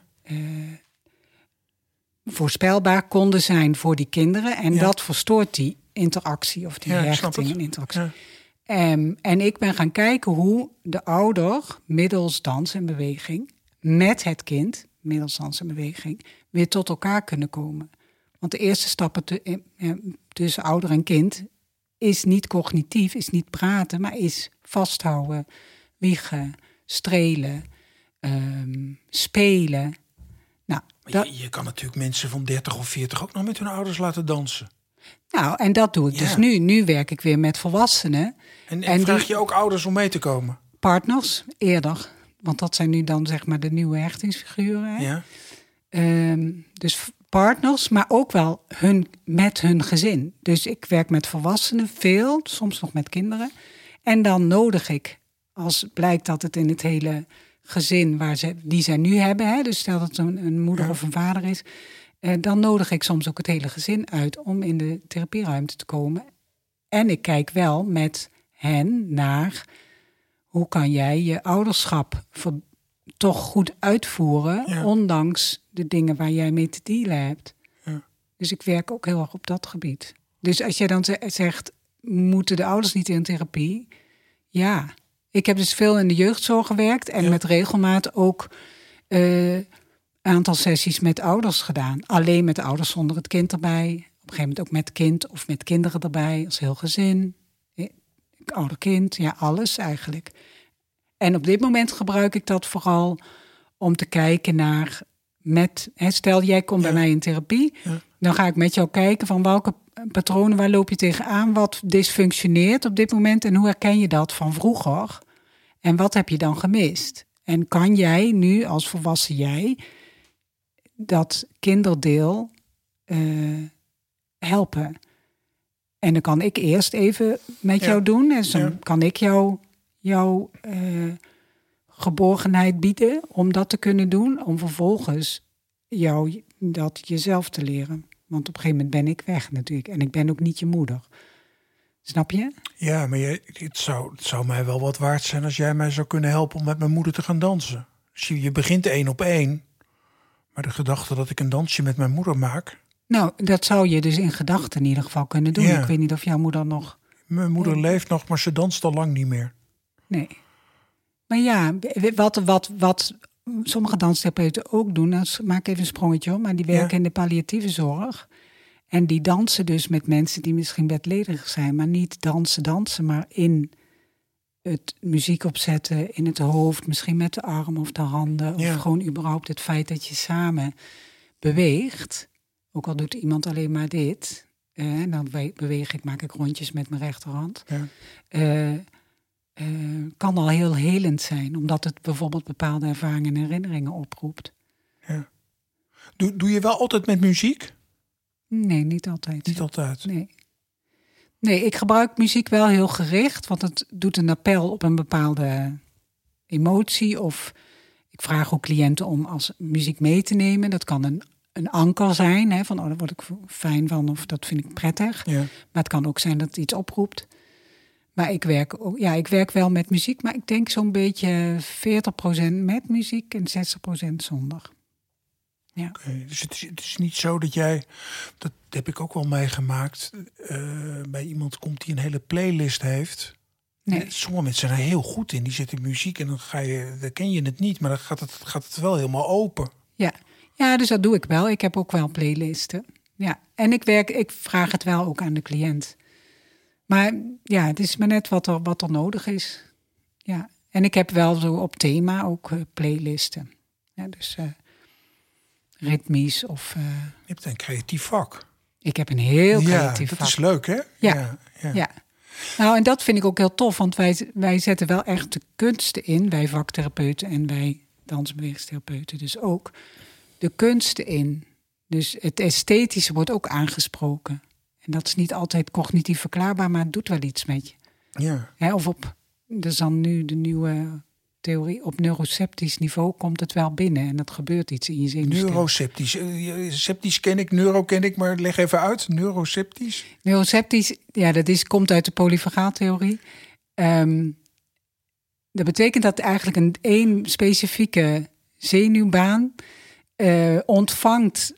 Speaker 2: voorspelbaar konden zijn voor die kinderen. En dat verstoort die interactie of die hechting en interactie. Ehm, en ik ben gaan kijken hoe de ouder middels dans en beweging met het kind, middels dans en beweging, weer tot elkaar kunnen komen. Want de eerste stappen eh, eh, tussen ouder en kind is niet cognitief, is niet praten, maar is vasthouden, wiegen, strelen, ehm, spelen. Nou, dat,
Speaker 1: je, je kan natuurlijk mensen van 30 of 40 ook nog met hun ouders laten dansen.
Speaker 2: nou, en dat doe ik
Speaker 1: Ja.
Speaker 2: dus nu. Nu werk ik weer met volwassenen.
Speaker 1: En, en,
Speaker 2: En
Speaker 1: vraag
Speaker 2: die-
Speaker 1: je ook ouders om mee te komen?
Speaker 2: partners eerder. Want dat zijn nu dan zeg maar de nieuwe hechtingsfiguren. hè.
Speaker 1: Ja.
Speaker 2: Ehm, dus partners, maar ook wel hun, met hun gezin. Dus ik werk met volwassenen veel, soms nog met kinderen. En dan nodig ik, als blijkt dat het in het hele gezin waar ze, die zij nu hebben, hè, dus stel dat het een, een moeder
Speaker 1: Ja.
Speaker 2: of een vader is, eh, dan nodig ik soms ook het hele gezin uit om in de therapieruimte te komen. En ik kijk wel met hen naar hoe kan jij je ouderschap toch goed uitvoeren,
Speaker 1: Ja.
Speaker 2: ondanks de dingen waar jij mee te dealen hebt.
Speaker 1: Ja.
Speaker 2: Dus ik werk ook heel erg op dat gebied. Dus als jij dan ze- zegt, moeten de ouders niet in therapie? Ja, ik heb dus veel in de jeugdzorg gewerkt en
Speaker 1: Ja.
Speaker 2: met regelmaat ook een aantal sessies met ouders gedaan. Alleen met ouders zonder het kind erbij. Op een gegeven moment ook met kind of met kinderen erbij, als heel gezin. Eh, Ouder kind, ja, alles eigenlijk. En op dit moment gebruik ik dat vooral om te kijken naar met. Hè, stel, jij komt bij mij in therapie,
Speaker 1: Ja.
Speaker 2: dan ga ik met jou kijken van welke patronen, waar loop je tegenaan, wat dysfunctioneert op dit moment en hoe herken je dat van vroeger en wat heb je dan gemist? En kan jij nu als volwassen jij dat kinderdeel eh, helpen? En dan kan ik eerst even met
Speaker 1: Ja.
Speaker 2: jou doen. En dan kan ik jou jouw eh, geborgenheid bieden om dat te kunnen doen. Om vervolgens jou dat jezelf te leren. Want op een gegeven moment ben ik weg natuurlijk. En ik ben ook niet je moeder. Snap je?
Speaker 1: Ja, maar je, het, zou, het zou mij wel wat waard zijn als jij mij zou kunnen helpen om met mijn moeder te gaan dansen. Dus je, je begint één op één. Maar de gedachte dat ik een dansje met mijn moeder maak.
Speaker 2: Nou, dat zou je dus in gedachten in ieder geval kunnen doen.
Speaker 1: Ja.
Speaker 2: Ik weet niet of jouw moeder nog...
Speaker 1: Mijn moeder leeft nog, maar ze danst al lang niet meer.
Speaker 2: Nee. Maar ja, wat, wat, wat sommige danstherapeuten ook doen, dat maak ik even een sprongetje om, maar die werken
Speaker 1: Ja.
Speaker 2: in de palliatieve zorg. En die dansen dus met mensen die misschien bedledig zijn, maar niet dansen, dansen, maar in het muziek opzetten, in het hoofd, misschien met de arm of de handen,
Speaker 1: Ja.
Speaker 2: of gewoon überhaupt het feit dat je samen beweegt. Ook al doet iemand alleen maar dit, eh, dan we- beweeg ik, maak ik rondjes met mijn rechterhand.
Speaker 1: Ja.
Speaker 2: Eh, eh, kan al heel helend zijn, omdat het bijvoorbeeld bepaalde ervaringen en herinneringen oproept.
Speaker 1: Doe, doe je wel altijd met muziek?
Speaker 2: Nee, niet altijd.
Speaker 1: Niet altijd.
Speaker 2: Nee. Nee, ik gebruik muziek wel heel gericht, want het doet een appel op een bepaalde emotie. Of ik vraag ook cliënten om als muziek mee te nemen. Dat kan een, een anker zijn, hè, van oh, daar word ik fijn van of dat vind ik prettig.
Speaker 1: Ja.
Speaker 2: Maar het kan ook zijn dat het iets oproept. Maar ik werk, ja, ik werk wel met muziek, maar ik denk zo'n beetje 40% met muziek en 60% zonder.
Speaker 1: Oké, Dus het is, het is niet zo dat jij, dat heb ik ook wel meegemaakt, eh, bij iemand komt die een hele playlist heeft.
Speaker 2: Nee.
Speaker 1: Sommige mensen zijn er heel goed in, die zetten muziek en dan ga je, dan ken je het niet, maar dan gaat het, gaat het wel helemaal open.
Speaker 2: Ja. ja, dus dat doe ik wel. Ik heb ook wel playlisten. Ja, en ik, werk, ik vraag het wel ook aan de cliënt. Maar ja, het is maar net wat er, wat er nodig is. Ja, en ik heb wel zo op thema ook eh, playlisten. Ja, dus eh, ritmisch of... eh,
Speaker 1: Je hebt een creatief vak.
Speaker 2: ik heb een heel
Speaker 1: ja,
Speaker 2: creatief
Speaker 1: dat
Speaker 2: vak.
Speaker 1: is leuk hè?
Speaker 2: Ja.
Speaker 1: ja.
Speaker 2: Ja. Nou, en dat vind ik ook heel tof, want wij, wij zetten wel echt de kunsten in, wij vaktherapeuten en wij dansbewegingstherapeuten dus ook, de kunsten in. Dus het esthetische wordt ook aangesproken. En dat is niet altijd cognitief verklaarbaar, maar het doet wel iets met je.
Speaker 1: ja.
Speaker 2: Hè, of op, dat is dan nu de nieuwe theorie, op neuroceptisch niveau komt het wel binnen en dat gebeurt iets in je zenuwstelsel.
Speaker 1: Neuroceptisch. Eh, Septisch ken ik, neuro ken ik, maar leg even uit. Neuroceptisch.
Speaker 2: Neuroceptisch, ja, dat is, komt uit de polyfagaaltheorie. Ehm dat betekent dat eigenlijk een één specifieke zenuwbaan eh, ontvangt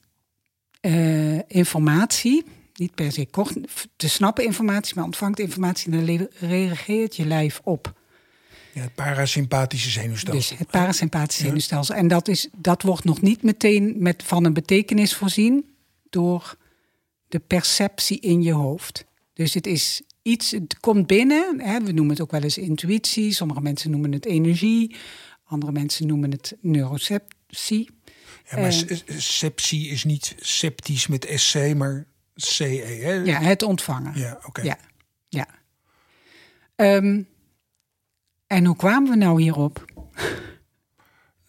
Speaker 2: eh, informatie, niet per se cogn- te snappen informatie, maar ontvangt informatie en dan reageert je lijf op.
Speaker 1: Ja, het parasympathische zenuwstelsel.
Speaker 2: Dus het parasympathische
Speaker 1: Ja.
Speaker 2: zenuwstelsel. En dat, is, dat wordt nog niet meteen met, van een betekenis voorzien door de perceptie in je hoofd. Dus het is iets, het komt binnen. Hè, we noemen het ook wel eens intuïtie. Sommige mensen noemen het energie. Andere mensen noemen het neuroceptie.
Speaker 1: Ja, maar
Speaker 2: Eh.
Speaker 1: se- sepsie is niet septisch met SC, maar CE. Hè?
Speaker 2: Ja, het ontvangen.
Speaker 1: Ja, oké.
Speaker 2: Ja, ja. Ehm, en hoe kwamen we nou hierop?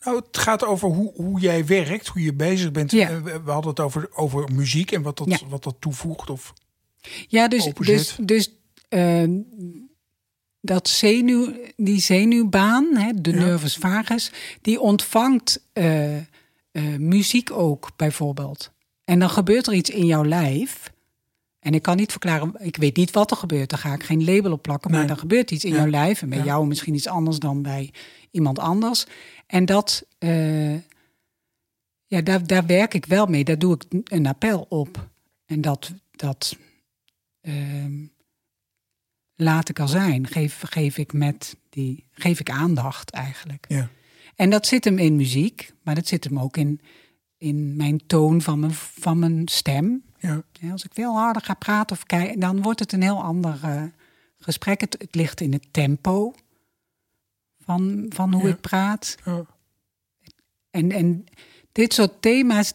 Speaker 1: Nou, het gaat over hoe, hoe jij werkt, hoe je bezig bent.
Speaker 2: Ja.
Speaker 1: Eh, We, hadden het over, over muziek en wat dat,
Speaker 2: Ja.
Speaker 1: wat dat toevoegt. Of,
Speaker 2: Ja, dus,
Speaker 1: Openzet.
Speaker 2: dus, dus ehm, dat zenuw, die zenuwbaan, hè, de
Speaker 1: Ja.
Speaker 2: nervus vagus, die ontvangt eh, eh, muziek ook bijvoorbeeld. En dan gebeurt er iets in jouw lijf. En ik kan niet verklaren, ik weet niet wat er gebeurt. Daar ga ik geen label op plakken. Maar
Speaker 1: Nee.
Speaker 2: dan gebeurt iets in
Speaker 1: Ja.
Speaker 2: jouw lijf. En bij
Speaker 1: Ja.
Speaker 2: jou misschien iets anders dan bij iemand anders. En dat, eh, ja, daar, daar werk ik wel mee. Daar doe ik een appel op. En dat, dat ehm, laat ik al zijn. Geef, geef, ik met die, geef ik aandacht eigenlijk.
Speaker 1: ja.
Speaker 2: En dat zit hem in muziek, maar dat zit hem ook in, in mijn toon van mijn, van mijn stem.
Speaker 1: Ja.
Speaker 2: Ja, als ik veel harder ga praten of kijken, dan wordt het een heel ander eh, gesprek. Het, het ligt in het tempo van, van hoe
Speaker 1: Ja.
Speaker 2: ik praat. En, en dit soort thema's,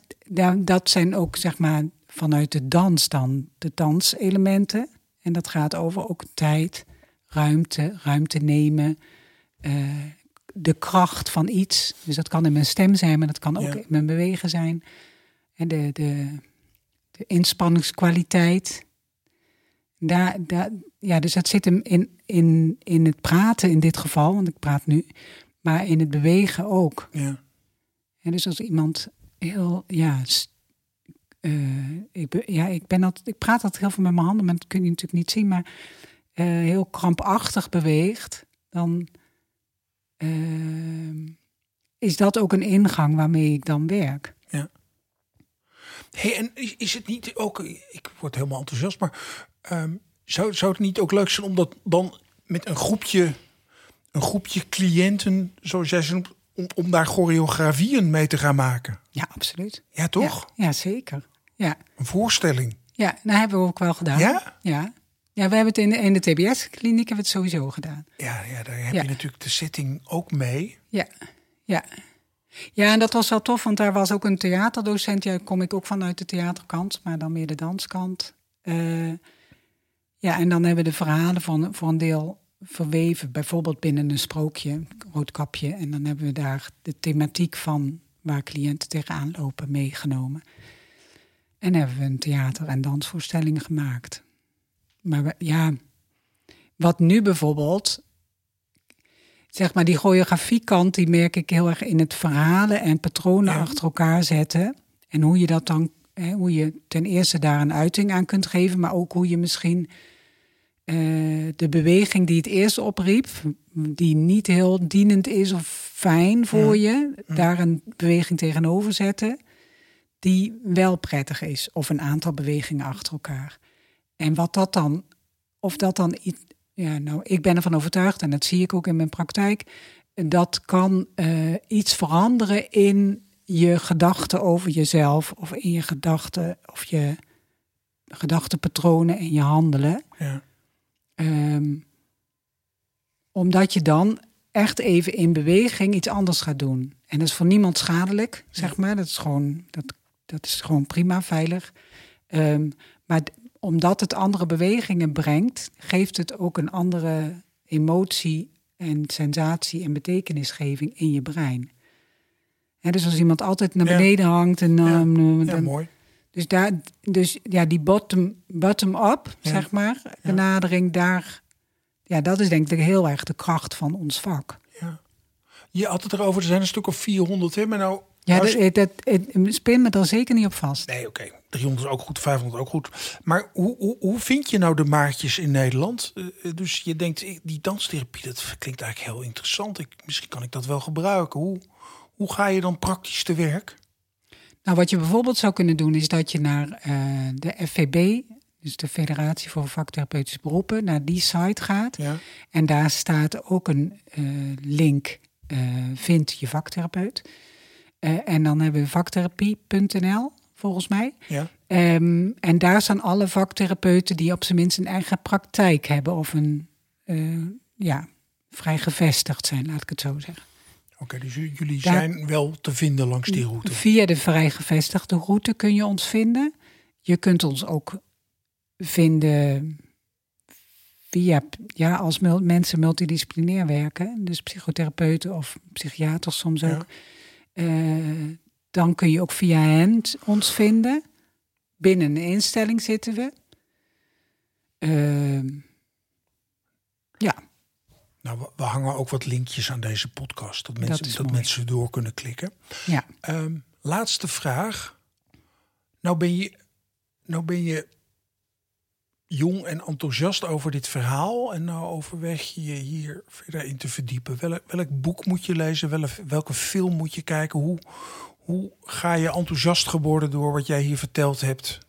Speaker 2: dat zijn ook zeg maar vanuit de dans dan de danselementen. En dat gaat over ook tijd, ruimte, ruimte nemen, eh, de kracht van iets. Dus dat kan in mijn stem zijn, maar dat kan ook
Speaker 1: Ja.
Speaker 2: in mijn bewegen zijn. En de, de, de inspanningskwaliteit. Daar, daar, ja, dus dat zit hem in, in, in het praten in dit geval, want ik praat nu, maar in het bewegen ook.
Speaker 1: Ja.
Speaker 2: En dus als iemand heel, ja, eh, ik, be- ja ik, ben altijd, ik praat altijd heel veel met mijn handen, maar dat kun je natuurlijk niet zien, maar eh, heel krampachtig beweegt, dan eh, is dat ook een ingang waarmee ik dan werk.
Speaker 1: Hey, en is, is het niet ook, ik word helemaal enthousiast, maar ehm, zou, zou het niet ook leuk zijn om dat dan met een groepje, een groepje cliënten, zoals jij ze noemt, om, om daar choreografieën mee te gaan maken?
Speaker 2: Ja, absoluut.
Speaker 1: Ja, toch?
Speaker 2: Ja, ja zeker. Ja.
Speaker 1: Een voorstelling.
Speaker 2: Ja, dat hebben we ook wel gedaan.
Speaker 1: Ja?
Speaker 2: Ja. Ja, we hebben het in de, in de TBS-kliniek hebben we het sowieso gedaan.
Speaker 1: Ja, ja daar heb
Speaker 2: Ja.
Speaker 1: je natuurlijk de setting ook mee.
Speaker 2: Ja, ja. Ja, en dat was wel tof, want daar was ook een theaterdocent. Ja, kom ik ook vanuit de theaterkant, maar dan meer de danskant. Eh, ja, en dan hebben we de verhalen van, voor een deel verweven. Bijvoorbeeld binnen een sprookje, roodkapje. En dan hebben we daar de thematiek van waar cliënten tegenaan lopen meegenomen. En hebben we een theater- en dansvoorstelling gemaakt. Maar ja, wat nu bijvoorbeeld zeg maar, die choreografiekant, die merk ik heel erg in het verhalen en patronen
Speaker 1: Ja.
Speaker 2: achter elkaar zetten. En hoe je dat dan, hè, hoe je ten eerste daar een uiting aan kunt geven, maar ook hoe je misschien eh, de beweging die het eerst opriep, die niet heel dienend is of fijn voor je, daar een beweging tegenover zetten, die wel prettig is. Of een aantal bewegingen achter elkaar. En wat dat dan, of dat dan iets. Ja, nou, ik ben ervan overtuigd, en dat zie ik ook in mijn praktijk, dat kan eh, iets veranderen in je gedachten over jezelf, of in je gedachten, of je gedachtenpatronen en je handelen.
Speaker 1: Ja.
Speaker 2: Ehm, omdat je dan echt even in beweging iets anders gaat doen. En dat is voor niemand schadelijk, zeg maar. Dat is gewoon, dat, dat is gewoon prima, veilig. Ehm, maar omdat het andere bewegingen brengt, geeft het ook een andere emotie en sensatie en betekenisgeving in je brein. Dus als iemand altijd naar
Speaker 1: Ja.
Speaker 2: beneden hangt en
Speaker 1: Ja.
Speaker 2: dan,
Speaker 1: Ja, mooi.
Speaker 2: dus, daar, dus ja, die bottom, bottom-up, zeg maar, benadering, daar, ja, dat is denk ik heel erg de kracht van ons vak.
Speaker 1: Ja. Je had het erover, er zijn een stuk of 400, hè? Maar nou,
Speaker 2: Ja,
Speaker 1: nou
Speaker 2: dat, dat, het, spin me er zeker niet op vast.
Speaker 1: Nee, oké. 300 is ook goed, 500 ook goed. Maar hoe, hoe, hoe vind je nou de maatjes in Nederland? Eh, eh, dus je denkt, die danstherapie, dat klinkt eigenlijk heel interessant. Ik, misschien kan ik dat wel gebruiken. Hoe, hoe ga je dan praktisch te werk?
Speaker 2: Nou, wat je bijvoorbeeld zou kunnen doen, is dat je naar eh, de FVB, dus de Federatie voor Vaktherapeutische Beroepen, naar die site gaat.
Speaker 1: Ja.
Speaker 2: En daar staat ook een link, vind je vaktherapeut. En dan hebben we vaktherapie.nl, volgens mij.
Speaker 1: Ja.
Speaker 2: Ehm, en daar staan alle vaktherapeuten die op zijn minst een eigen praktijk hebben of een, eh, ja, vrij gevestigd zijn, laat ik het zo zeggen.
Speaker 1: Oké, dus jullie
Speaker 2: Daar-
Speaker 1: zijn wel te vinden langs die route.
Speaker 2: Via de vrij gevestigde route kun je ons vinden. Je kunt ons ook vinden via, ja, als mul- mensen multidisciplinair werken, dus psychotherapeuten of psychiaters soms ook.
Speaker 1: Ja.
Speaker 2: Eh, dan kun je ook via hen t- ons vinden. Binnen een instelling zitten we. Ehm, ja,
Speaker 1: Nou, we, hangen ook wat linkjes aan deze podcast, dat mensen, dat mensen door kunnen klikken.
Speaker 2: ja.
Speaker 1: Ehm, laatste vraag. Nou ben je, nou ben je jong en enthousiast over dit verhaal. En nou overweeg je je hier verder in te verdiepen. Welk, welk boek moet je lezen? Welke, welke film moet je kijken? Hoe, hoe ga je enthousiast geworden door wat jij hier verteld hebt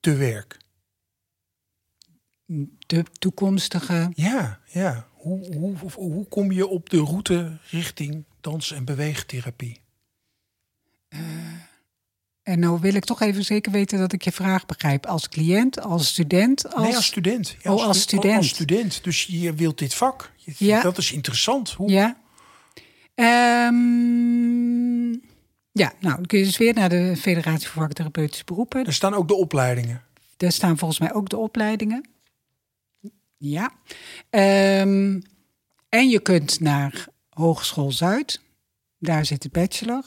Speaker 1: te werk?
Speaker 2: De toekomstige
Speaker 1: Ja, ja. Hoe, hoe, hoe, kom je op de route richting dans- en beweegtherapie?
Speaker 2: En nou wil ik toch even zeker weten dat ik je vraag begrijp. Als cliënt, als student, als...
Speaker 1: Nee, als student. Ja,
Speaker 2: Oh, als
Speaker 1: stu-
Speaker 2: student.
Speaker 1: Als student. Dus je wilt dit vak. Je-
Speaker 2: Ja.
Speaker 1: Dat is interessant. Hoe,
Speaker 2: Ja. Ehm, ja, nou, dan kun je dus weer naar de Federatie voor Vaktherapeutische Beroepen.
Speaker 1: Er staan ook de opleidingen.
Speaker 2: Daar staan volgens mij ook de opleidingen. Ja. Ehm, en je kunt naar Hogeschool Zuid. Daar zit de bachelor.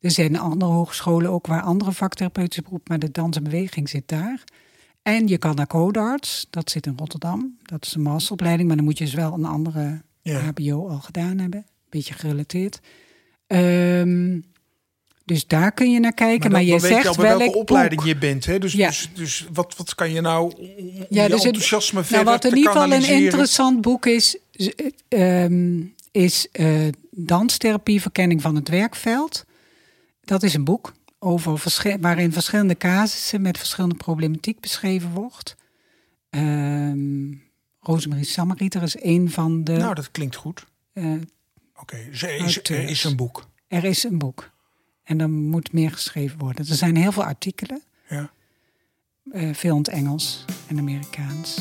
Speaker 2: Er zijn andere hogescholen ook waar andere vaktherapeutische beroepen, maar de dans en beweging zit daar. En je kan naar Codarts, dat zit in Rotterdam. Dat is een masteropleiding, maar dan moet je dus wel een andere
Speaker 1: Ja.
Speaker 2: HBO al gedaan hebben. Beetje gerelateerd. Ehm, dus daar kun je naar kijken. Maar,
Speaker 1: dan,
Speaker 2: je zegt
Speaker 1: bij welke
Speaker 2: welk
Speaker 1: opleiding
Speaker 2: boek.
Speaker 1: je bent. Hè? Dus,
Speaker 2: Ja.
Speaker 1: dus, dus wat, wat kan je nou om
Speaker 2: Ja, dus het-
Speaker 1: enthousiasme
Speaker 2: Nou,
Speaker 1: verder
Speaker 2: wat in ieder geval een interessant boek is, is, ehm, is eh, Danstherapie, Verkenning van het werkveld. Dat is een boek over waarin verschillende casussen met verschillende problematiek beschreven wordt. Ehm Rosemarie Sammerieter is een van de.
Speaker 1: Nou, dat klinkt goed.
Speaker 2: eh,
Speaker 1: Oké, er is, is een boek.
Speaker 2: er is een boek. En er moet meer geschreven worden. Er zijn heel veel artikelen.
Speaker 1: Ja,
Speaker 2: eh, veel in het Engels en Amerikaans.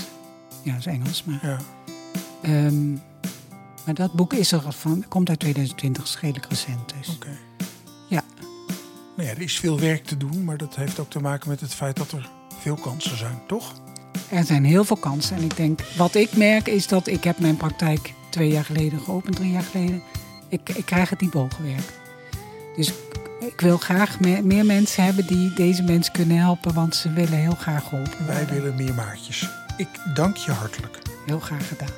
Speaker 2: Ja, dat is Engels, maar.
Speaker 1: ja.
Speaker 2: Ehm, maar dat boek is er van, komt uit 2020, is redelijk recent. Dus.
Speaker 1: Oké.
Speaker 2: Ja.
Speaker 1: Nou ja, er is veel werk te doen, maar dat heeft ook te maken met het feit dat er veel kansen zijn, toch?
Speaker 2: Er zijn heel veel kansen. En ik denk, wat ik merk is dat ik heb mijn praktijk twee jaar geleden geopend, drie jaar geleden. Ik, ik krijg het niet bolgewerkt. Dus ik, wil graag me- meer mensen hebben die deze mensen kunnen helpen, want ze willen heel graag geholpen
Speaker 1: Wij willen meer maatjes. Ik dank je hartelijk.
Speaker 2: Heel graag gedaan.